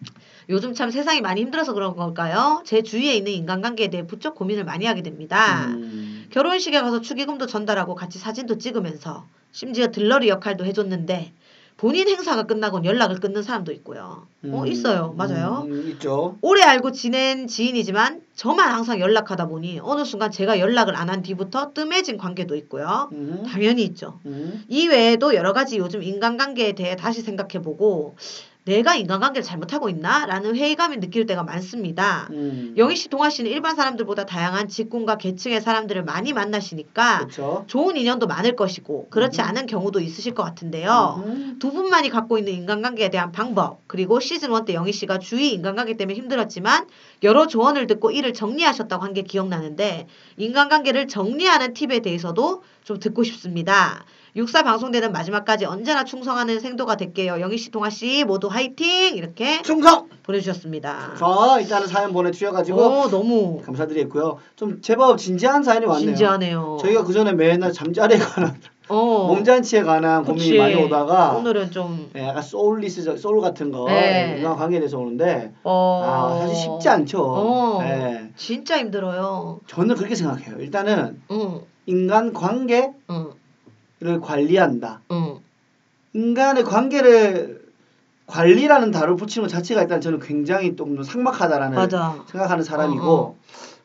요즘 참 세상이 많이 힘들어서 그런 걸까요? 제 주위에 있는 인간관계에 대해 부쩍 고민을 많이 하게 됩니다. 음. 결혼식에 가서 축의금도 전달하고 같이 사진도 찍으면서 심지어 들러리 역할도 해줬는데 본인 행사가 끝나곤 연락을 끊는 사람도 있고요. 어 음. 있어요, 맞아요. 음, 있죠. 오래 알고 지낸 지인이지만 저만 항상 연락하다 보니 어느 순간 제가 연락을 안 한 뒤부터 뜸해진 관계도 있고요. 음. 당연히 있죠. 음. 이 외에도 여러 가지 요즘 인간관계에 대해 다시 생각해보고 내가 인간관계를 잘못하고 있나? 라는 회의감이 느낄 때가 많습니다. 음. 영희 씨, 동아 씨는 일반 사람들보다 다양한 직군과 계층의 사람들을 많이 만나시니까 그렇죠. 좋은 인연도 많을 것이고 그렇지 음. 않은 경우도 있으실 것 같은데요. 음. 두 분만이 갖고 있는 인간관계에 대한 방법 그리고 시즌 1 때 영희 씨가 주위 인간관계 때문에 힘들었지만 여러 조언을 듣고 이를 정리하셨다고 한 게 기억나는데 인간관계를 정리하는 팁에 대해서도 좀 듣고 싶습니다. 육사 방송되는 마지막까지 언제나 충성하는 생도가 될게요. 영희 씨, 동아 씨 모두 화이팅 이렇게 충성. 보내주셨습니다. 자 일단은 사연 보내주셔가지고 오 너무 감사드리겠고요. 좀 제법 진지한 사연이 왔네요. 진지하네요. 저희가 그 전에 맨날 잠자리에 관한 어, 몸잔치에 관한 고민이 그치. 많이 오다가 오늘은 좀 예, 약간 soulless soul 같은 거 네. 인간 관계에 대해서 오는데 어, 아 사실 쉽지 않죠. 어, 예. 진짜 힘들어요. 저는 그렇게 생각해요. 일단은 응, 인간 관계 를 응, 관리한다. 응. 인간의 관계를 관리라는 단어를 붙이는 것 자체가 일단 저는 굉장히 좀 삭막하다라는 맞아. 생각하는 사람이고 어,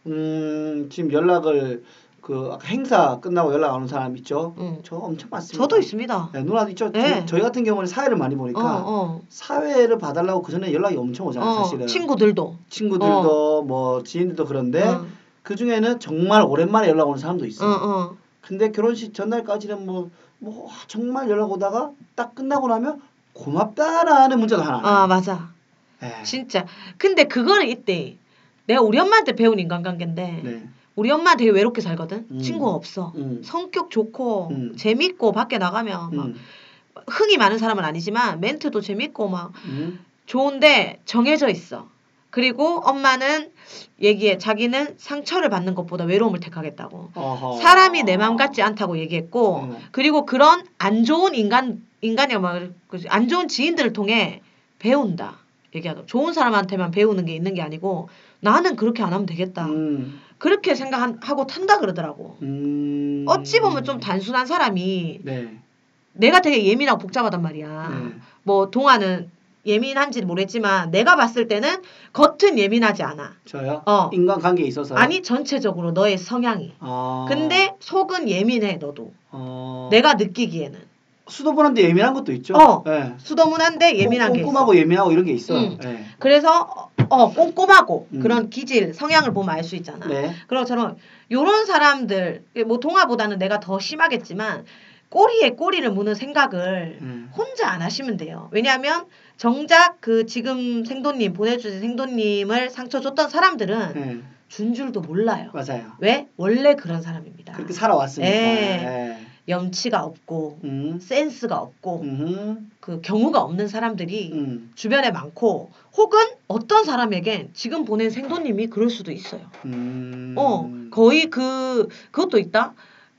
음 지금 연락을 그 아까 행사 끝나고 연락 안 오는 사람 있죠. 응. 저 엄청 많습니다. 저도 있습니다. 네, 누나도 있죠. 네. 저, 저희 같은 경우는 사회를 많이 어, 보니까 어, 사회를 봐달라고 그 전에 연락이 엄청 오잖아요. 어, 사실은 친구들도. 친구들도 뭐 지인들도 그런데 어, 그 중에는 정말 오랜만에 연락 오는 사람도 어, 있어요. 어. 근데 결혼식 전날까지는 뭐, 뭐 정말 연락 오다가 딱 끝나고 나면 고맙다라는 문자도 하나. 아, 맞아. 네. 진짜. 근데 그거는 있대. 내가 우리 엄마한테 배운 인간관계인데 네. 우리 엄마 되게 외롭게 살거든. 음. 친구가 없어. 음. 성격 좋고 음. 재밌고 밖에 나가면 막 음. 흥이 많은 사람은 아니지만 멘트도 재밌고 막 음. 좋은데 정해져 있어. 그리고 엄마는 얘기해. 자기는 상처를 받는 것보다 외로움을 택하겠다고. 어허. 사람이 내 마음 같지 않다고 얘기했고 음. 그리고 그런 안 좋은 인간 인간이 막안 좋은 지인들을 통해 배운다. 얘기하고 좋은 사람한테만 배우는 게 있는 게 아니고 나는 그렇게 안 하면 되겠다. 음. 그렇게 생각하고 탄다 그러더라고. 음. 어찌 보면 좀 단순한 사람이 네. 내가 되게 예민하고 복잡하단 말이야. 네. 뭐 동아는 예민한지 모르겠지만 내가 봤을 때는 겉은 예민하지 않아. 저요? 어. 인간 관계에 있어서 아니 전체적으로 너의 성향이. 아. 근데 속은 예민해 너도. 어. 내가 느끼기에는. 수도분한테 예민한 것도 있죠. 어. 네. 수도문한데 예민한 게 있어. 꼼꼼하고 예민하고 이런 게 있어. 음. 네. 그래서 어 꼼꼼하고 음. 그런 기질 성향을 보면 알 수 있잖아. 네. 그런 것처럼 요런 사람들 뭐 동아보다는 내가 더 심하겠지만 꼬리에 꼬리를 무는 생각을 음. 혼자 안 하시면 돼요. 왜냐하면 정작 그 지금 생도님 보내주신 생도님을 상처 줬던 사람들은 네. 준 줄도 몰라요. 맞아요. 왜? 원래 그런 사람입니다. 그렇게 살아왔으니까. 네. 네. 염치가 없고 음. 센스가 없고 음. 그 경우가 없는 사람들이 음. 주변에 많고 혹은 어떤 사람에겐 지금 보낸 생도님이 그럴 수도 있어요. 음. 어 거의 그 그것도 있다.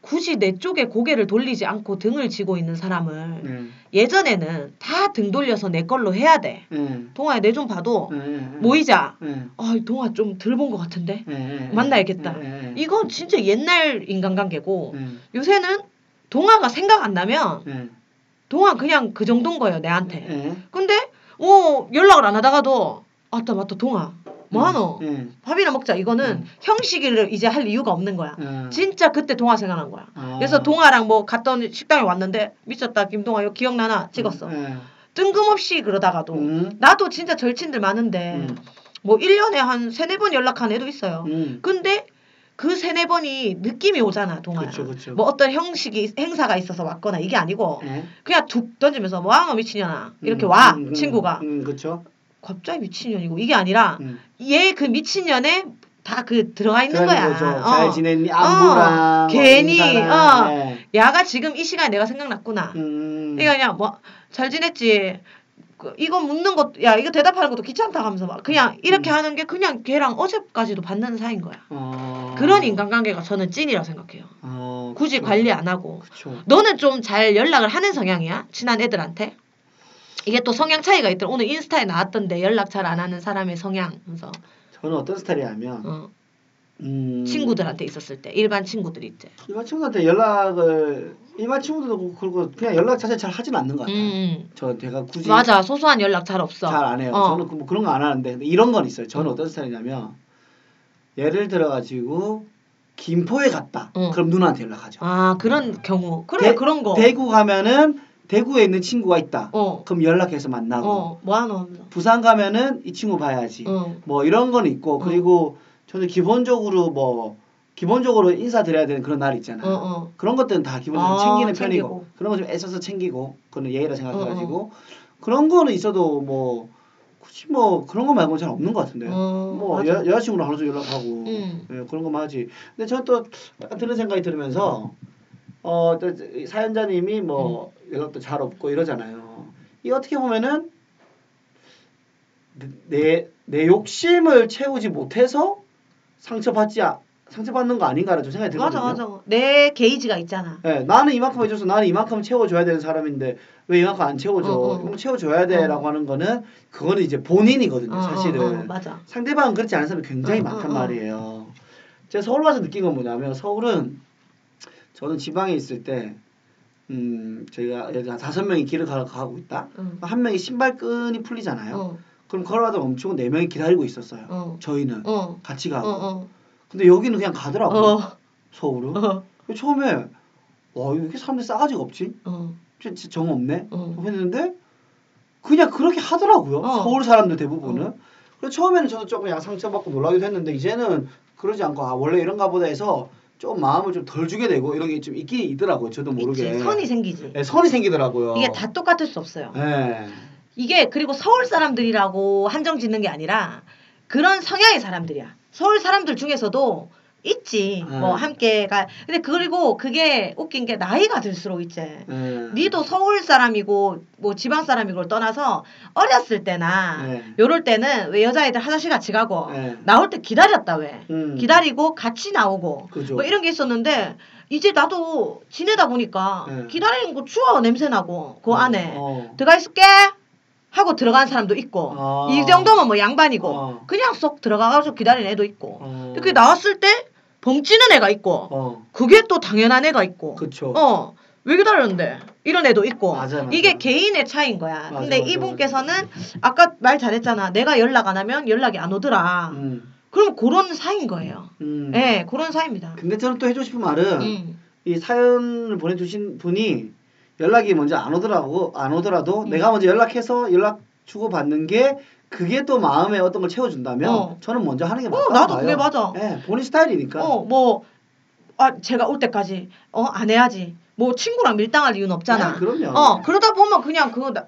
굳이 내 쪽에 고개를 돌리지 않고 등을 쥐고 있는 사람을 네. 예전에는 다 등 돌려서 내 걸로 해야 돼. 네. 동아야 내 좀 봐도 네. 네. 모이자. 네. 아 동아 좀 덜 본 것 같은데. 만나야겠다. 이건 진짜 옛날 인간관계고 네. 요새는 동아가 생각 안 나면 네. 동아 그냥 그 정도인 거예요 내한테. 네. 근데 어 연락을 안 하다가도 아따 맞다 동아 뭐 하노 네. 밥이나 먹자 이거는 음. 형식을 이제 할 이유가 없는 거야. 네. 진짜 그때 동아 생각난 거야. 아. 그래서 동아랑 뭐 갔던 식당에 왔는데 미쳤다 김동아 이거 기억나나 찍었어. 네. 뜬금없이 그러다가도 음. 나도 진짜 절친들 많은데 음. 뭐 1년에 한 세네 번 연락한 애도 있어요. 음. 근데 그 세네 번이 느낌이 오잖아 동아야. 그쵸, 그쵸. 뭐 어떤 형식이 행사가 있어서 왔거나 이게 아니고 예. 그냥 툭 던지면서 뭐하노 미친년아 이렇게 음, 와 음, 음, 친구가 음, 그렇죠. 갑자기 미친년이고 이게 아니라 음. 얘그 미친년에 다 그 들어가 있는 거야. 어. 잘 지냈니? 안부랑 어, 괜히, 어. 네. 야가 지금 이 시간에 내가 생각났구나. 음. 그러니까 그냥 뭐 잘 지냈지. 그, 이거 묻는 것, 야 이거 대답하는 것도 귀찮다 하면서 막 그냥 이렇게 음. 하는 게 그냥 걔랑 어제까지도 받는 사이인 거야. 어. 그런 인간관계가 저는 찐이라 생각해요. 어, 굳이 그쵸. 관리 안 하고. 그쵸. 너는 좀 잘 연락을 하는 성향이야? 친한 애들한테? 이게 또 성향 차이가 있더라. 오늘 인스타에 나왔던데 연락 잘 안 하는 사람의 성향. 그래서 저는 어떤 스타일이냐면 어, 음, 친구들한테 있었을 때 일반 친구들 있지. 일반 친구한테 연락을 일반 친구들도 그리고 그냥 연락 자체 잘 하진 않는 것 음, 같아요. 음. 저 제가 굳이 맞아. 소소한 연락 잘 없어. 잘 안 해요. 어. 저는 그- 뭐 그런 거 안 하는데 이런 건 있어요. 저는 음. 어떤 스타일이냐면 예를 들어 가지고 김포에 갔다. 응. 그럼 누나한테 연락하죠. 아 그런 경우. 그래 대- 그런 거. 대구 가면은 대구에 있는 친구가 있다. 어. 그럼 연락해서 만나고 어. 뭐하노. 부산 가면은 이 친구 봐야지. 어. 뭐 이런 건 있고 그리고 저는 기본적으로 뭐 기본적으로 인사드려야 되는 그런 날 있잖아요. 어. 어. 그런 것들은 다 기본적으로 아, 챙기는 챙기고. 편이고 그런 거 좀 애써서 챙기고 그건 예의라 생각해가지고 어, 그런 거는 있어도 뭐 굳이 뭐 그런 거 말고는 잘 없는 것 같은데요. 어, 뭐 맞아. 여, 여자친구랑 하루 종일 연락하고 음. 예, 그런 거만 하지. 근데 저는 또 드는 생각이 들으면서 어, 또 사연자님이 뭐 음. 연락도 잘 없고 이러잖아요. 이 어떻게 보면은 내, 내 욕심을 채우지 못해서 상처받지 아- 상처받는 거 아닌가라는 좀 생각이 들거든요. 맞아 맞아. 내 게이지가 있잖아. 예, 나는 이만큼 해줘서 나는 이만큼 채워줘야 되는 사람인데 왜 이만큼 안 채워줘? 어, 어. 이만큼 채워줘야 돼라고 어. 하는 거는 그거는 이제 본인이거든요, 어, 사실은. 어, 어, 맞아. 상대방은 그렇지 않은 사람이 굉장히 어, 많단 어, 어. 말이에요. 제가 서울 와서 느낀 건 뭐냐면 서울은 저는 지방에 있을 때 음, 저희가 예를 들어 다섯 명이 길을 가, 가고 있다. 응. 한 명이 신발끈이 풀리잖아요. 어. 그럼 걸어가다 멈추고 네 명이 기다리고 있었어요. 어. 저희는 어. 같이 어. 가고. 어. 근데 여기는 그냥 가더라고요. 어. 서울은. 어. 처음에 와왜 이렇게 사람들 싸가지가 없지? 어. 진짜 정 없네. 어. 했는데 그냥 그렇게 하더라고요. 어. 서울 사람들 대부분은. 어. 그래서 처음에는 저도 조금 양 상처 받고 놀라기도 했는데 이제는 그러지 않고 아 원래 이런가 보다 해서 좀 마음을 좀 덜 주게 되고 이런 게 좀 있긴 있더라고요. 저도 모르게. 있지. 선이 생기지. 네, 선이 생기더라고요. 이게 다 똑같을 수 없어요. 네. 이게 그리고 서울 사람들이라고 한정 짓는 게 아니라 그런 성향의 사람들이야. 서울 사람들 중에서도 있지. 음. 뭐 함께가. 근데 그리고 그게 웃긴 게 나이가 들수록 있지. 네. 니도 서울 사람이고 뭐 지방 사람이고를 떠나서 어렸을 때나 네. 요럴 때는 왜 여자애들 화장실 같이 가고 네. 나올 때 기다렸다 왜. 음. 기다리고 같이 나오고 그죠. 뭐 이런 게 있었는데 이제 나도 지내다 보니까 네. 기다리는 거 추워 냄새 나고 그 안에 어. 들어가 있을게 하고 들어간 사람도 있고 아. 이 정도면 뭐 양반이고 어. 그냥 쏙 들어가가지고 기다리는 애도 있고 어. 그게 나왔을 때 벙찌는 애가 있고 어. 그게 또 당연한 애가 있고 그쵸. 어 왜 기다렸는데 이런 애도 있고 맞아요, 맞아요. 이게 개인의 차이인 거야 맞아, 근데 맞아, 이분께서는 아까 말 잘했잖아 내가 연락 안 하면 연락이 안 오더라 음. 그럼 그런 사이인 거예요 음. 예 네, 그런 사이입니다 근데 저는 또 해주고 싶은 말은 음. 이 사연을 보내주신 분이 연락이 먼저 안 오더라고 안 오더라도 음. 내가 먼저 연락해서 연락 주고 받는 게 그게 또 마음에 어떤 걸 채워준다면 어. 저는 먼저 하는 게어 맞다고 나도 봐요. 그게 맞아 예, 본인 스타일이니까. 어, 뭐, 아, 제가 올 때까지, 어, 안 해야지. 뭐, 친구랑 밀당할 이유는 없잖아. 네, 그럼요. 어, 그러다 보면 그냥 그거, 나-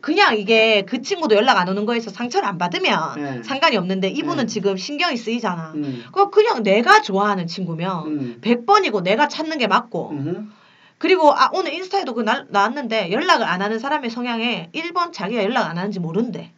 그냥 이게 그 친구도 연락 안 오는 거에서 상처를 안 받으면 네. 상관이 없는데 이분은 네. 지금 신경이 쓰이잖아. 음. 그거 그냥 내가 좋아하는 친구면 음. 100번이고 내가 찾는 게 맞고. 음. 그리고 아, 오늘 인스타에도 그 나, 나왔는데 연락을 안 하는 사람의 성향에 1번 자기가 연락 안 하는지 모른대.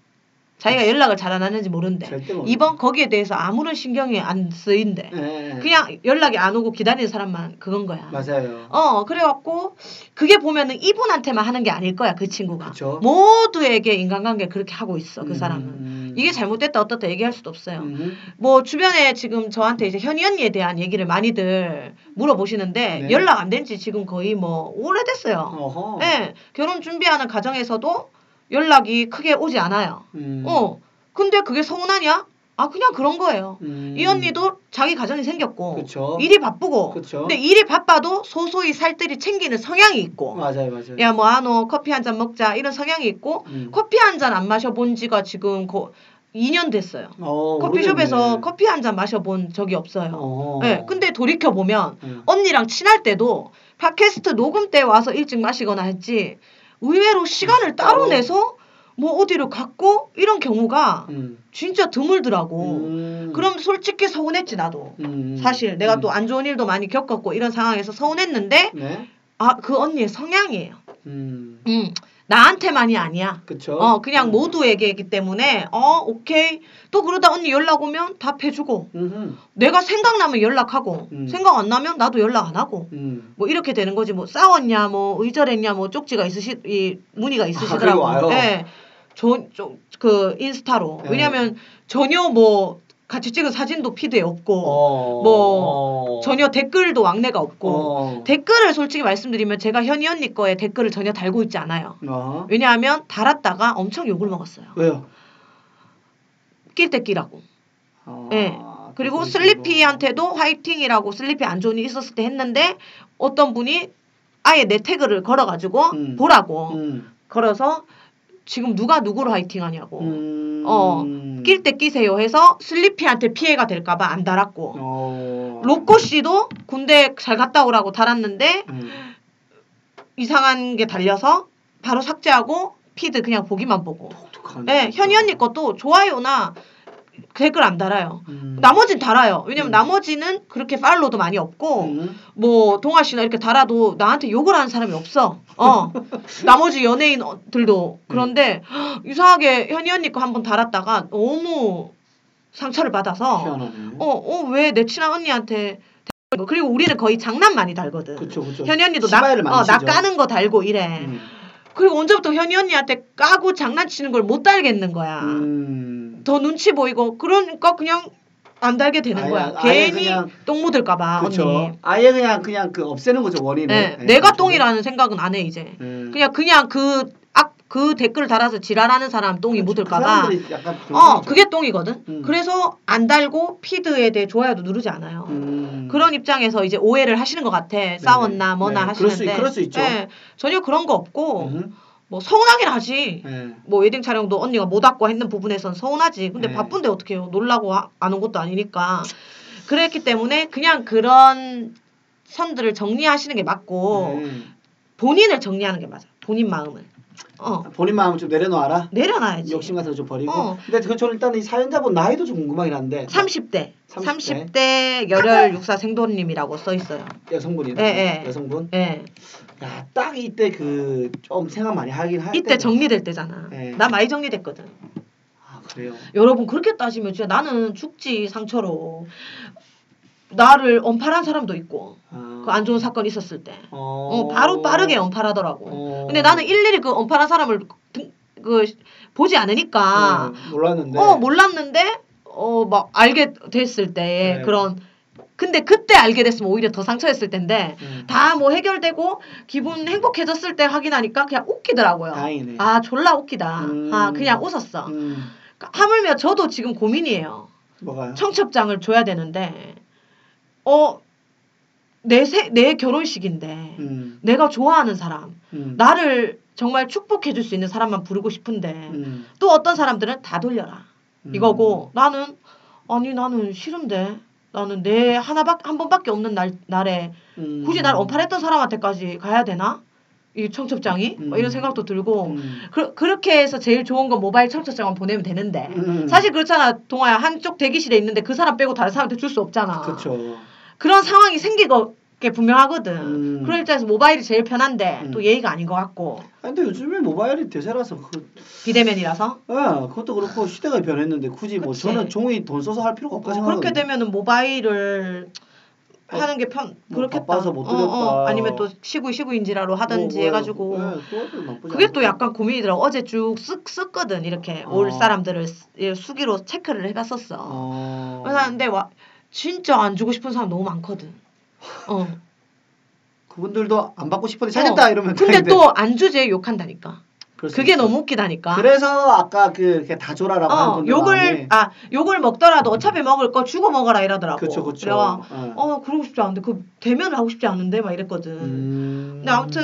자기가 연락을 잘 안 하는지 모른대. 2번 거기에 대해서 아무런 신경이 안 쓰인대. 예, 예. 그냥 연락이 안 오고 기다리는 사람만 그건 거야. 맞아요. 어, 그래갖고 그게 보면은 이분한테만 하는 게 아닐 거야 그 친구가. 그쵸. 모두에게 인간관계 그렇게 하고 있어 그 음, 사람은. 음. 이게 잘못됐다 어떻다 얘기할 수도 없어요. 음. 뭐 주변에 지금 저한테 이제 현이 언니에 대한 얘기를 많이들 물어보시는데 네. 연락 안 된 지 지금 거의 뭐 오래됐어요. 어허. 예, 결혼 준비하는 과정에서도 연락이 크게 오지 않아요. 음. 어, 근데 그게 서운하냐? 아 그냥 그런 거예요. 음. 이 언니도 자기 가정이 생겼고 그쵸. 일이 바쁘고 그쵸. 근데 일이 바빠도 소소히 살뜰히 챙기는 성향이 있고 맞아요, 맞아요. 야 뭐 아노 커피 한 잔 먹자 이런 성향이 있고 음. 커피 한 잔 안 마셔본 지가 지금 거 2년 됐어요. 어, 커피숍에서 모르겠네. 커피 한 잔 마셔본 적이 없어요. 어. 네, 근데 돌이켜 보면 음. 언니랑 친할 때도 팟캐스트 녹음 때 와서 일찍 마시거나 했지 의외로 시간을 따로 따로. 내서 뭐 어디를 갔고 이런 경우가 음. 진짜 드물더라고. 음. 그럼 솔직히 서운했지 나도. 음. 사실 내가 음. 또안 좋은 일도 많이 겪었고 이런 상황에서 서운했는데 네. 아그 언니의 성향이에요. 음. 음 나한테만이 아니야. 그쵸. 어 그냥 음. 모두에게이기 때문에 어 오케이 또 그러다 언니 연락 오면 답해주고 음흠. 내가 생각나면 연락하고 음. 생각 안 나면 나도 연락 안 하고 음. 뭐 이렇게 되는 거지 뭐 싸웠냐 뭐 의절했냐 뭐 쪽지가 있으시 이 문의가 그리고 있으시더라고. 와요? 예. 저그 인스타로 네. 왜냐면 전혀 뭐 같이 찍은 사진도 피드에 없고 어. 뭐 어. 전혀 댓글도 왕래가 없고 어. 댓글을 솔직히 말씀드리면 제가 현이 언니 거에 댓글을 전혀 달고 있지 않아요. 어. 왜냐하면 달았다가 엄청 욕을 먹었어요. 왜요? 낄 때 끼라고. 어. 예. 그리고. 슬리피한테도 화이팅이라고 슬리피 안 좋은 일 있었을 때 했는데 어떤 분이 아예 내 태그를 걸어가지고 음. 보라고 음. 걸어서 지금 누가 누구를 화이팅하냐고 음. 어, 낄 때 끼세요 해서 슬리피한테 피해가 될까봐 안 달았고 어. 로꼬 씨도 군대 잘 갔다 오라고 달았는데 음. 이상한 게 달려서 바로 삭제하고 피드 그냥 보기만 보고 독특하네. 예, 현이 언니 것도 좋아요나 댓글 안 달아요. 음. 나머진 달아요. 왜냐면 음. 나머지는 그렇게 팔로도 많이 없고 음. 뭐 동아 씨나 이렇게 달아도 나한테 욕을 하는 사람이 없어. 어. 나머지 연예인들도 그런데 음. 이상하게 현이 언니 거 한번 달았다가 너무 상처를 받아서 희한하네. 어, 어, 왜 내 친한 언니한테 그리고 우리는 거의 장난 많이 달거든. 그쵸 그쵸. 현이 언니도 나, 어, 나. 까는 거 달고 이래. 음. 그리고 언제부터 현이 언니한테 까고 장난치는 걸 못 달겠는 거야. 음. 더 눈치 보이고 그러니까 그냥 안 달게 되는 아예- 거야. 아예 괜히 그냥- 똥 묻을까 봐 그쵸. 언니. 아예 그냥 그냥 그 없애는 거죠 원인을. 네, 예, 내가 그렇죠. 똥이라는 생각은 안 해 이제. 음. 그냥 그냥 그 악 그 댓글 달아서 지랄하는 사람 똥이 그렇죠. 묻을까봐. 약간 그런 어. 그게 똥이거든. 음. 그래서 안 달고 피드에 대해 좋아요도 누르지 않아요. 음. 그런 입장에서 이제 오해를 하시는 것 같아. 싸웠나 뭐나 네, 그럴 수- 하시는데. 그럴 수 있죠. 네, 전혀 그런 거 없고 음. 뭐 서운하긴 하지. 네. 뭐 웨딩 촬영도 언니가 못 왔고 했는 부분에선 서운하지. 근데 네. 바쁜데 어떻게 해요? 놀라고 하- 온 것도 아니니까. 그랬기 때문에 그냥 그런 선들을 정리하시는 게 맞고 음. 본인을 정리하는 게 맞아. 본인 마음을. 어. 본인 마음을 좀 내려놔라. 내려놔야지. 욕심 같은 거 좀 버리고. 어. 근데 그 저는 일단 이 사연자분 나이도 좀 궁금하긴 한데 30대. 30대. 30대 열혈 육사 생도님이라고 써 있어요. 여성분이네. 예, 예. 여성분. 예. 야, 딱 이때 그 좀 생각 많이 하긴 할 이때 때죠. 정리될 때잖아. 네. 나 많이 정리됐거든. 아, 그래요. 여러분 그렇게 따지면 진짜 나는 죽지 상처로 나를 언팔한 사람도 있고 아. 그 안 좋은 사건 있었을 때 어. 어, 바로 빠르게 언팔하더라고. 어. 근데 나는 일일이 그 언팔한 사람을 등- 그 보지 않으니까 어, 몰랐는데. 어 몰랐는데 어 막 알게 됐을 때 네. 그런 근데 그때 알게 됐으면 오히려 더 상처였을 텐데 음. 다뭐 해결되고 기분 행복해졌을 때 확인하니까 그냥 웃기더라고요. 다행이네. 아 졸라 웃기다. 음. 아 그냥 웃었어. 음. 하물며 저도 지금 고민이에요. 뭐가요? 청첩장을 줘야 되는데 어 내 세, 내 결혼식인데 음. 내가 좋아하는 사람 음. 나를 정말 축복해 줄 수 있는 사람만 부르고 싶은데 음. 또 어떤 사람들은 다 돌려라 음. 이거고 나는 아니 나는 싫은데 나는 내 하나밖 한 번밖에 없는 날 날에 음. 굳이 날 언팔했던 사람한테까지 가야 되나 이 청첩장이 음. 막 이런 생각도 들고 음. 그, 그렇게 해서 제일 좋은 건 모바일 청첩장만 보내면 되는데 음. 사실 그렇잖아 동아야 한쪽 대기실에 있는데 그 사람 빼고 다른 사람한테 줄 수 없잖아 그렇죠. 그런 상황이 생기 게 분명하거든 음. 그럴 때에서 모바일이 제일 편한데 음. 또 예의가 아닌 것 같고 아, 근데 요즘에 모바일이 대세라서 그 비대면이라서 아, 그것도 그렇고 시대가 변했는데 굳이 뭐 그치. 저는 종이 돈 써서 할 필요가 없다 어, 생각하거든요. 그렇게 되면은 모바일을 어, 하는 게 편 뭐 그렇겠다. 바빠서 못 어, 드렸다. 어, 아니면 또 시구 시구인지라로 하든지 뭐, 뭐, 해가지고 나쁘지 그게 또. 약간 고민이더라고. 어제 쭉쓱 썼거든 이렇게 올 어. 사람들을 스- 이 수기로 체크를 해봤었어. 어. 그래서 하는데 와 진짜 안 주고 싶은 사람 너무 많거든. 어. 그분들도 안 받고 싶어도 찾았다 이러면 근데. 또 안 주제 욕한다니까. 그게 있어. 너무 웃기다니까. 그래서 아까 그 이렇게 다 줘라라고 하는 어, 분들 욕을 아 욕을 먹더라도 어차피 먹을 거 주고 먹어라 이러더라고. 그쵸 그쵸. 그래가 어. 어 그러고 싶지 않은데 그 대면을 하고 싶지 않은데 막 이랬거든. 음. 근데 아무튼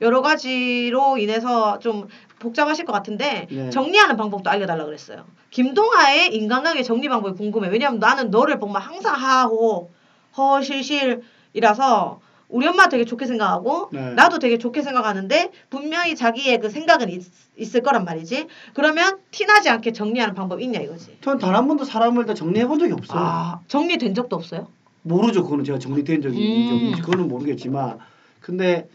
여러 가지로 인해서 좀 복잡하실 것 같은데 네. 정리하는 방법도 알려달라 그랬어요. 김동아의 인간관계 정리 방법이 궁금해. 왜냐면 나는 너를 보면 항상 하호 허실실이라서 우리 엄마 되게 좋게 생각하고 네. 나도 되게 좋게 생각하는데 분명히 자기의 그 생각은 있, 있을 거란 말이지. 그러면 티나지 않게 정리하는 방법 있냐 이거지. 전 단 한 번도 사람을 다 정리해 본 적이 없어요. 아 정리된 적도 없어요? 모르죠. 그거는 제가 정리된 적이 음. 있는지 그거는 모르겠지만 근데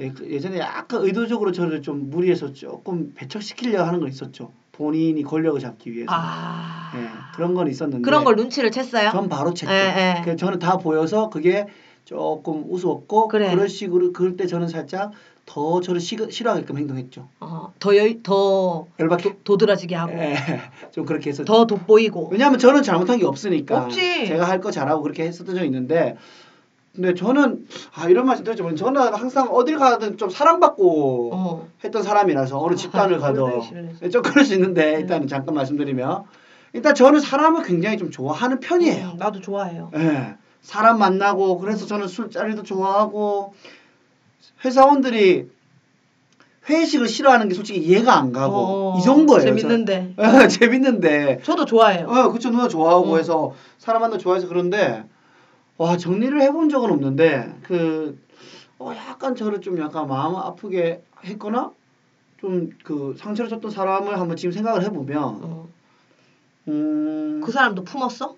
예, 그 예전에 약간 의도적으로 저를 좀 무리해서 조금 배척시키려 하는 건 있었죠. 본인이 권력을 잡기 위해서. 아 예, 그런 건 있었는데 그런 걸 눈치를 챘어요? 전 바로 챘죠. 예, 예. 그래서 저는 다 보여서 그게 조금 우스웠고 그래. 런 식으로 그럴 때 저는 살짝 더 저를 시, 싫어하게끔 행동했죠. 어, 더, 여, 더 열받게 도 드라지게 하고 예, 좀 그렇게 했었죠. 더 돋보이고 왜냐하면 저는 잘못한 게 없으니까 없지. 제가 할 거 잘하고 그렇게 했었던 적이 있는데 근데 저는 아 이런 말씀 드렸지만 저는 항상 어딜 가든 좀 사랑받고 어. 했던 사람이라서 어느 집단을 아, 가도 싫네. 좀 그럴 수 있는데 네. 일단은 잠깐 말씀드리면 일단 저는 사람을 굉장히 좀 좋아하는 편이에요. 음, 나도 좋아해요. 예. 사람 만나고 그래서 저는 술자리도 좋아하고 회사원들이 회식을 싫어하는 게 솔직히 이해가 안 가고 어, 이 정도예요. 재밌는데. 재밌는데 저도 좋아해요. 어, 그쵸 누나 좋아하고 어. 해서 사람 만나 좋아해서 그런데 와 정리를 해본 적은 없는데 그 어, 약간 저를 좀 약간 마음 아프게 했거나 좀 그 상처를 줬던 사람을 한번 지금 생각을 해보면 어. 음, 그 사람도 품었어?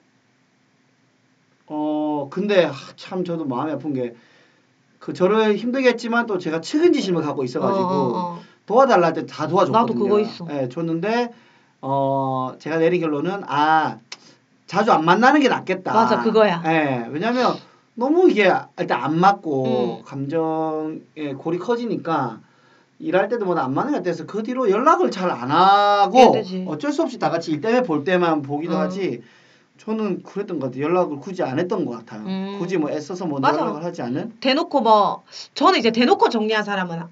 어 근데 아, 참 저도 마음이 아픈 게 그 저를 힘들게 했지만 또 제가 측은지심을 갖고 있어가지고 어, 어, 어. 도와달라 할 때 다 도와줬거든요. 나도 그거 있어. 예, 줬는데 어 제가 내린 결론은 아 자주 안 만나는 게 낫겠다. 맞아, 그거야. 예, 왜냐면 너무 이게 일단 안 맞고 음. 감정의 골이 커지니까 일할 때도 뭐안 맞는 것 같아서 그 뒤로 연락을 잘 안 하고. 어쩔 수 없이 다 같이 일 때문에 볼 때만 보기도 음. 하지. 저는 그랬던 것 같아요. 연락을 굳이 안 했던 것 같아요. 음. 굳이 뭐 애써서 뭐 맞아. 연락을 하지 않은. 대놓고 뭐 저는 이제 대놓고 정리한 사람은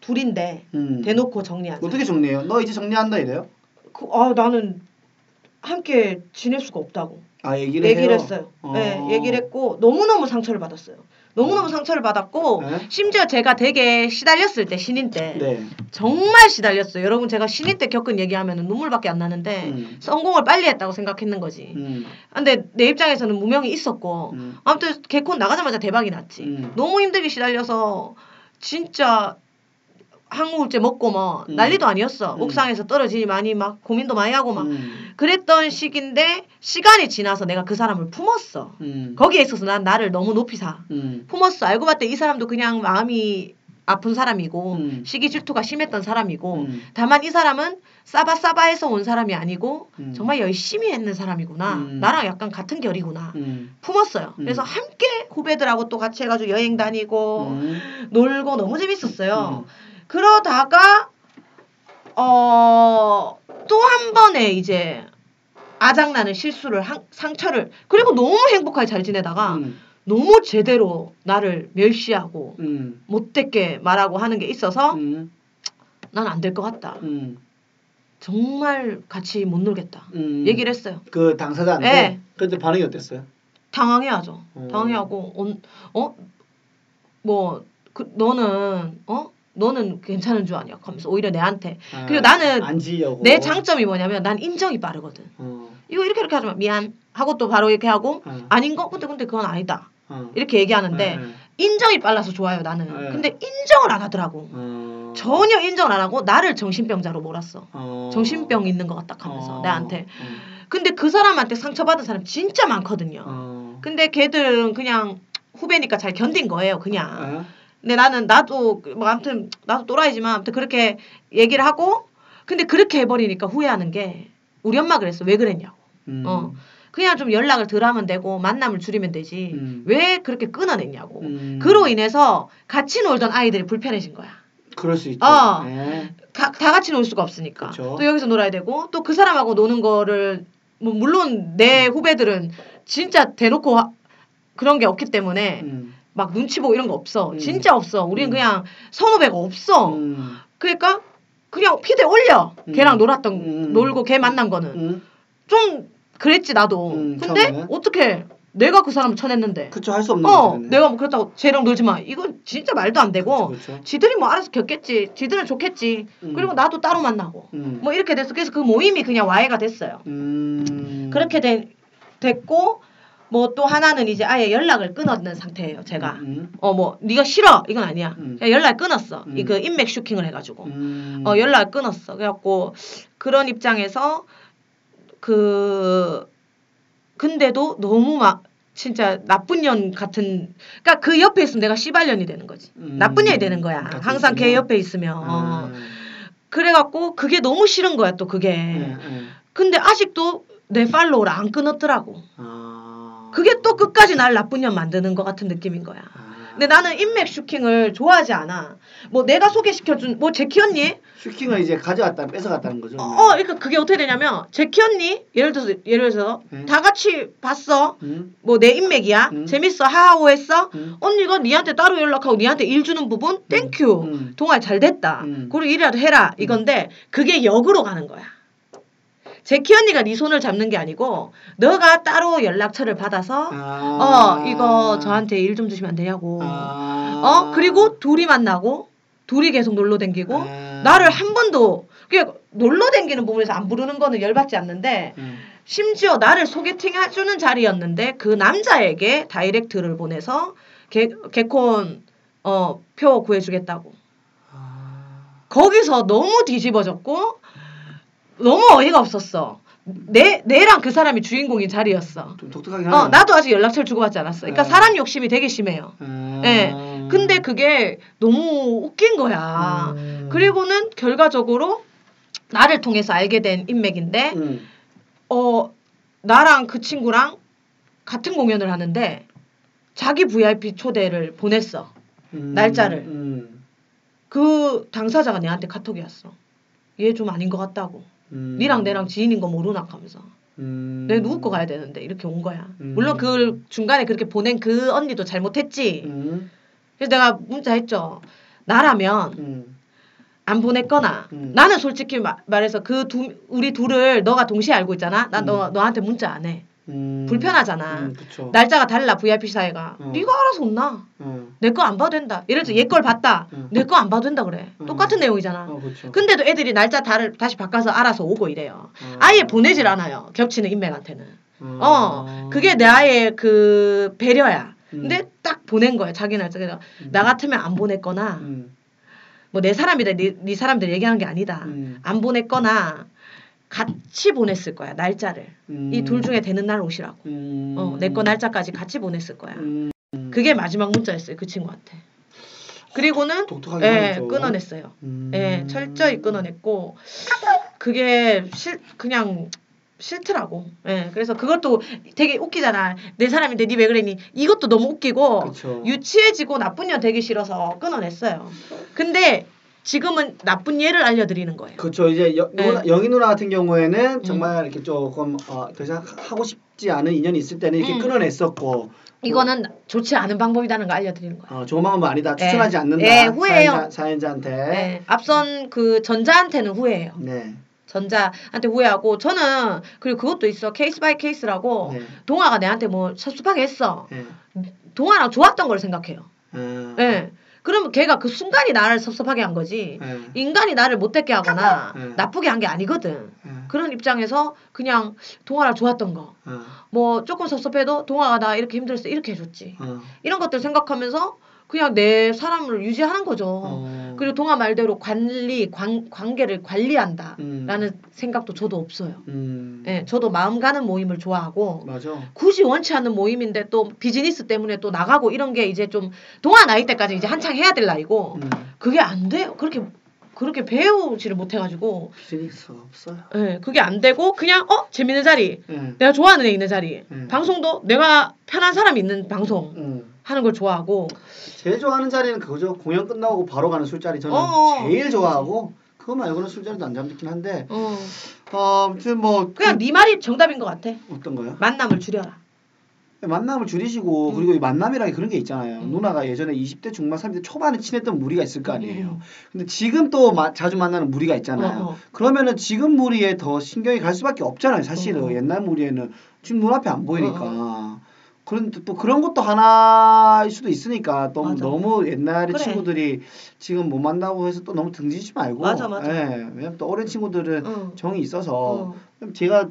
둘인데 음. 대놓고 정리한. 어떻게 정리해요? 너 이제 정리한다 이래요? 그, 아 나는 함께 지낼 수가 없다고 아 얘기를 얘기를? 했어요. 어. 네, 얘기를 했고 너무 너무 상처를 받았어요. 너무 너무 상처를 받았고 네? 심지어 제가 되게 시달렸을 때 신인 때 네. 정말 시달렸어요. 여러분 제가 신인 때 겪은 얘기하면 눈물밖에 안 나는데 음. 성공을 빨리 했다고 생각했는 거지. 음. 근데 내 입장에서는 무명이 있었고 음. 아무튼 개콘 나가자마자 대박이 났지. 음. 너무 힘들게 시달려서 진짜 항우울제 먹고 뭐 음. 난리도 아니었어. 음. 옥상에서 떨어지니 많이 막 고민도 많이 하고 막 음. 그랬던 시기인데 시간이 지나서 내가 그 사람을 품었어. 음. 거기에 있어서 난 나를 너무 높이 사. 음. 품었어. 알고 봤더니 이 사람도 그냥 마음이 아픈 사람이고 음. 시기 질투가 심했던 사람이고 음. 다만 이 사람은 싸바싸바해서 온 사람이 아니고 음. 정말 열심히 했는 사람이구나. 음. 나랑 약간 같은 결이구나. 음. 품었어요. 음. 그래서 함께 후배들하고 또 같이 해가지고 여행 다니고 음. 놀고 너무 재밌었어요. 음. 그러다가 어 또 한 번에 이제 아작나는 실수를 한- 상처를 그리고 너무 행복하게 잘 지내다가 음. 너무 제대로 나를 멸시하고 음. 못되게 말하고 하는 게 있어서 음. 난안 될 것 같다. 음. 정말 같이 못 놀겠다. 음. 얘기를 했어요. 그 당사자한테 네. 그때 반응이 어땠어요? 당황해야죠. 어. 당황해하고 온- 어? 뭐 그, 너는 어? 너는 괜찮은 줄 아냐? 하면서 오히려 내한테 아, 그리고 나는. 내 장점이 뭐냐면 난 인정이 빠르거든. 어. 이거 이렇게 이렇게 하지 마. 미안. 하고 또 바로 이렇게 하고 어. 아닌 거? 근데 근데 그건 아니다. 어. 이렇게 얘기하는데 네. 인정이 빨라서 좋아요 나는. 네. 근데 인정을 안 하더라고. 어. 전혀 인정을 안 하고 나를 정신병자로 몰았어. 어. 정신병 있는 것 같다 하면서 어. 나한테. 어. 근데 그 사람한테 상처받은 사람 진짜 많거든요. 어. 근데 걔들은 그냥 후배니까 잘 견딘 거예요, 그냥. 어? 근데 나는 나도 그뭐 아무튼 나도 또라이지만 아무튼 그렇게 얘기를 하고 근데 그렇게 해버리니까 후회하는 게 우리 엄마 그랬어. 왜 그랬냐고. 음. 어. 그냥 좀 연락을 덜 하면 되고 만남을 줄이면 되지. 음. 왜 그렇게 끊어냈냐고. 음. 그로 인해서 같이 놀던 아이들이 불편해진 거야. 그럴 수 있죠. 어. 네. 다, 다 같이 놀 수가 없으니까. 그쵸. 또 여기서 놀아야 되고 또 그 사람하고 노는 거를 뭐 물론 내 후배들은 진짜 대놓고 하- 그런 게 없기 때문에 음. 막 눈치 보고 이런 거 없어. 음. 진짜 없어. 우리는 음. 그냥 선후배가 없어. 음. 그러니까 그냥 피드에 올려. 음. 걔랑 놀았던 음. 놀고 걔 만난 거는 음. 좀 그랬지 나도. 음, 근데 처음에는? 어떻게 내가 그 사람 쳐냈는데. 그쵸 할 수 없는 어, 거죠. 내가 뭐 그렇다고 쟤랑 놀지 마. 이건 진짜 말도 안 되고. 그쵸, 그쵸. 지들이 뭐 알아서 겪겠지. 지들은 좋겠지. 음. 그리고 나도 따로 만나고. 음. 뭐 이렇게 됐어. 그래서 그 모임이 그냥 와해가 됐어요. 음. 그렇게 된, 됐고 뭐 또 하나는 이제 아예 연락을 끊었는 상태예요. 제가. 음. 어뭐 네가 싫어 이건 아니야. 음. 연락 끊었어. 음. 이그 인맥 슈킹을 해가지고. 음. 어 연락 끊었어. 그래갖고 그런 입장에서 그 근데도 너무 막 진짜 나쁜 년 같은 그러니까 그 옆에 있으면 내가 씨발년이 되는 거지. 음. 나쁜 년이 되는 거야. 항상 걔? 옆에 있으면. 어. 음. 그래갖고 그게 너무 싫은 거야 또 그게. 네, 네. 근데 아직도 내 팔로우를 안 끊었더라고. 아. 그게 또 끝까지 날 나쁜 년 만드는 것 같은 느낌인 거야. 아. 근데 나는 인맥 슈킹을 좋아하지 않아. 뭐 내가 소개시켜준 뭐 제키 언니 슈킹을 이제 가져갔다 뺏어갔다는 거죠. 어, 그러니까 그게 어떻게 되냐면 제키 언니 예를 들어서 예를 들어서 네. 다 같이 봤어. 음. 뭐내 인맥이야. 음. 재밌어. 하하호했어. 음. 언니가 니한테 따로 연락하고 니한테 일 주는 부분 thank you. 음. 동아야 잘 됐다. 음. 그리고 일이라도 해라. 이건데 그게 역으로 가는 거야. 제키 언니가 네 손을 잡는 게 아니고 너가 따로 연락처를 받아서 아. 어 이거 저한테 일 좀 주시면 안 되냐고. 아. 어 그리고 둘이 만나고 둘이 계속 놀러 댕기고 아. 나를 한 번도 그게 놀러 댕기는 부분에서 안 부르는 거는 열받지 않는데 음. 심지어 나를 소개팅 해주는 자리였는데 그 남자에게 다이렉트를 보내서 개, 개콘 어, 표 구해주겠다고 아. 거기서 너무 뒤집어졌고 너무 어이가 없었어 내 내랑 그 사람이 주인공인 자리였어 좀 독특하긴 하네. 어 나도 아직 연락처를 주고받지 않았어 그러니까 네. 사람 욕심이 되게 심해요 아. 예. 근데 그게 너무 웃긴 거야 음. 그리고는 결과적으로 나를 통해서 알게 된 인맥인데 음. 어 나랑 그 친구랑 같은 공연을 하는데 자기 VIP 초대를 보냈어. 음. 날짜를. 음. 그 당사자가 내한테 카톡이 왔어. 얘 좀 아닌 것 같다고. 음. 니랑 내랑 지인인 거 모르나 하면서. 음. 내 누구 거 가야 되는데 이렇게 온 거야. 음. 물론 그 중간에 그렇게 보낸 그 언니도 잘못했지. 음. 그래서 내가 문자 했죠. 나라면 음. 안 보냈거나 음. 나는 솔직히 마- 말해서 그 두 우리 둘을 너가 동시에 알고 있잖아. 나 너 너한테 문자 안 해. 음. 불편하잖아. 음. 날짜가 달라 VIP 사이가. 어. 네가 알아서 온나. 음. 내거 안 봐도 된다. 예를 들어 얘 걸 봤다. 음. 내거 안 봐도 된다 그래. 음. 똑같은 내용이잖아. 어. 근데도 애들이 날짜 다를 다시 바꿔서 알아서 오고 이래요. 어. 아예 보내질 않아요. 겹치는 인맥한테는. 어. 어, 그게 나의 그 배려야. 음. 근데 딱 보낸 거야. 자기 날짜. 그래서 음. 나 같으면 안 보냈거나 음. 뭐내 사람이다. 네, 네 사람들 얘기하는 게 아니다. 음. 안 보냈거나 같이 보냈을 거야. 날짜를. 음. 이둘 중에 되는 날 오시라고. 음. 어, 내 거 날짜까지 같이 보냈을 거야. 음. 그게 마지막 문자였어요. 그 친구한테. 그리고는 독특하게 예. 끊어냈어요. 음. 예, 철저히 끊어냈고 그게 싫 그냥 싫더라고. 예, 그래서 그것도 되게 웃기잖아. 내 사람인데 니 왜 그랬니? 이것도 너무 웃기고 그쵸. 유치해지고 나쁜 년 되기 싫어서 끊어냈어요. 근데 지금은 나쁜 예를 알려드리는 거예요. 그렇죠. 이제 여, 네. 영희 누나 같은 음. 경우에는 정말 이렇게 조금 어, 더 이상 하고 싶지 않은 인연이 있을 때는 이렇게 음. 끊어냈었고 이거는 좋지 않은 방법이라는 거 알려드리는 거예요. 어, 좋은 방법은 아니다. 네. 추천하지 않는다. 네, 후회해요. 사연자, 사연자한테. 네, 앞선 그 전자한테는 후회해요. 네. 전자한테 후회하고 저는 그리고 그것도 있어 case by case라고 네. 동아가 내한테 뭐 섭섭하게 했어 네. 동아랑 좋았던 걸 생각해요 음. 예 걔가 그 순간이 나를 섭섭하게 한 거지 네. 인간이 나를 못되게 하거나 네. 나쁘게 한 게 아니거든 네. 그런 입장에서 그냥 동아랑 좋았던 거뭐 어. 조금 섭섭해도 동아가 나 이렇게 힘들었어 이렇게 해줬지 어. 이런 것들 생각하면서 그냥 내 사람을 유지하는 거죠 어. 그리고 동아 말대로 관리 관, 관계를 관리한다 음. 라는 생각도 저도 없어요 음. 예, 저도 마음 가는 모임을 좋아하고 맞아. 굳이 원치 않는 모임인데 또 비즈니스 때문에 또 나가고 이런 게 이제 좀 동아 나이 때까지 이제 한창 해야 될 나이고 음. 그게 안 돼요. 그렇게 그렇게 배우지를 못해가지고 비즈니스가 없어요. 예, 그게 안 되고 그냥 어 재밌는 자리 네. 내가 좋아하는 애 있는 자리 음. 방송도 내가 편한 사람 있는 방송 음. 하는 걸 좋아하고 제일 좋아하는 자리는 그거죠. 공연 끝나고 바로 가는 술자리 저는 어. 제일 좋아하고 그거 말고는 술자리도 안 잡긴 한데 어, 어, 아무튼 뭐 그냥 네 말이 정답인 것 같아. 그, 어떤 거요? 만남을 줄여라. 만남을 줄이시고 음. 그리고 이 만남이라는 게 그런 게 있잖아요. 음. 누나가 예전에 20대 중반, 30대 초반에 친했던 무리가 있을 거 아니에요. 음. 근데 지금 또 마- 자주 만나는 무리가 있잖아요. 어, 어. 그러면은 지금 무리에 더 신경이 갈 수밖에 없잖아요. 사실은 어, 어. 옛날 무리에는 지금 눈앞에 안 보이니까. 그런 또 그런 것도 하나일 수도 있으니까 또 맞아. 너무 옛날의 그래. 친구들이 지금 못 만나고 해서 또 너무 등지지 말고 맞아, 맞아. 예, 왜냐면 또 어린 친구들은 응. 정이 있어서 어. 제가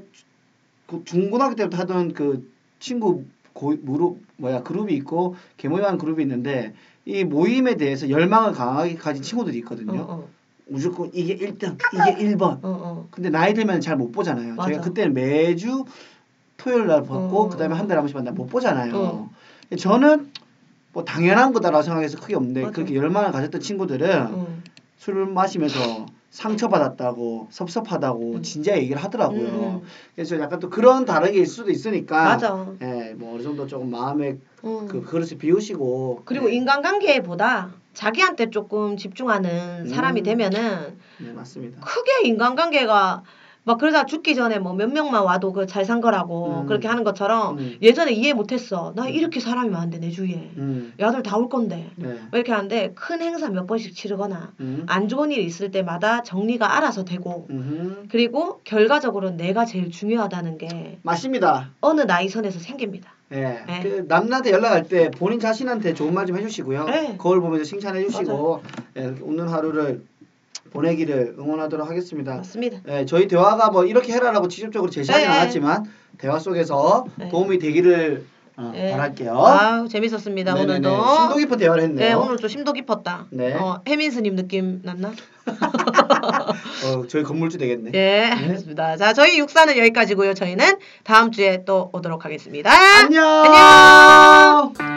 그 중고등학교 때부터 하던 그 친구 고, 무릎 뭐야 그룹이 있고 개모임하는 그룹이 있는데 이 모임에 대해서 열망을 강하게 가진 친구들이 있거든요. 어, 어, 무조건 이게 1등, 이게 1번. 어, 어. 근데 나이 들면 잘 못 보잖아요. 맞아. 제가 그때는 매주 토요일 날 봤고 어. 그다음에 한 달에 한 번씩 만나 못 보잖아요. 어. 저는 뭐 당연한 거다라고 생각해서 크게 없는데 맞아. 그렇게 열망을 가졌던 친구들은 응. 술을 마시면서 상처받았다고 섭섭하다고 음. 진지하게 얘기를 하더라고요. 음. 그래서 약간 또 그런 다르게 있을 수도 있으니까 맞아. 예, 뭐 어느 정도 조금 마음에 응. 그 그릇을 비우시고 그리고 네, 인간관계보다 자기한테 조금 집중하는 사람이 음. 되면은 네, 맞습니다. 크게 인간관계가 막 그러다 죽기 전에 뭐 몇 명만 와도 그 잘 산 거라고 음. 그렇게 하는 것처럼 음. 예전에 이해 못했어. 나 이렇게 사람이 많은데 내 주위에 음. 야들 다 올 건데 네. 뭐 이렇게 하는데 큰 행사 몇 번씩 치르거나 음. 안 좋은 일 있을 때마다 정리가 알아서 되고. 그리고 결과적으로는 내가 제일 중요하다는 게 맞습니다. 어느 나이 선에서 생깁니다. 예. 네. 그 남한테 연락할 때 본인 자신한테 좋은 말 좀 해주시고요. 네. 거울 보면서 칭찬해 주시고 예, 웃는 하루를 보내기를 응원하도록 하겠습니다. 맞습니다. 예, 저희 대화가 뭐 이렇게 해라라고 직접적으로 제시하진 네. 않았지만 대화 속에서 네. 도움이 되기를 어, 네. 바랄게요. 아우 재밌었습니다 네네네. 오늘도. 심도 깊은 대화를 했네요. 네 오늘 좀 심도 깊었다. 네. 어, 해민스님 느낌 났나? 어, 저희 건물주 되겠네. 예, 알겠습니다. 자, 저희 육사는 여기까지고요. 저희는 다음 주에 또 오도록 하겠습니다. 안녕. 안녕.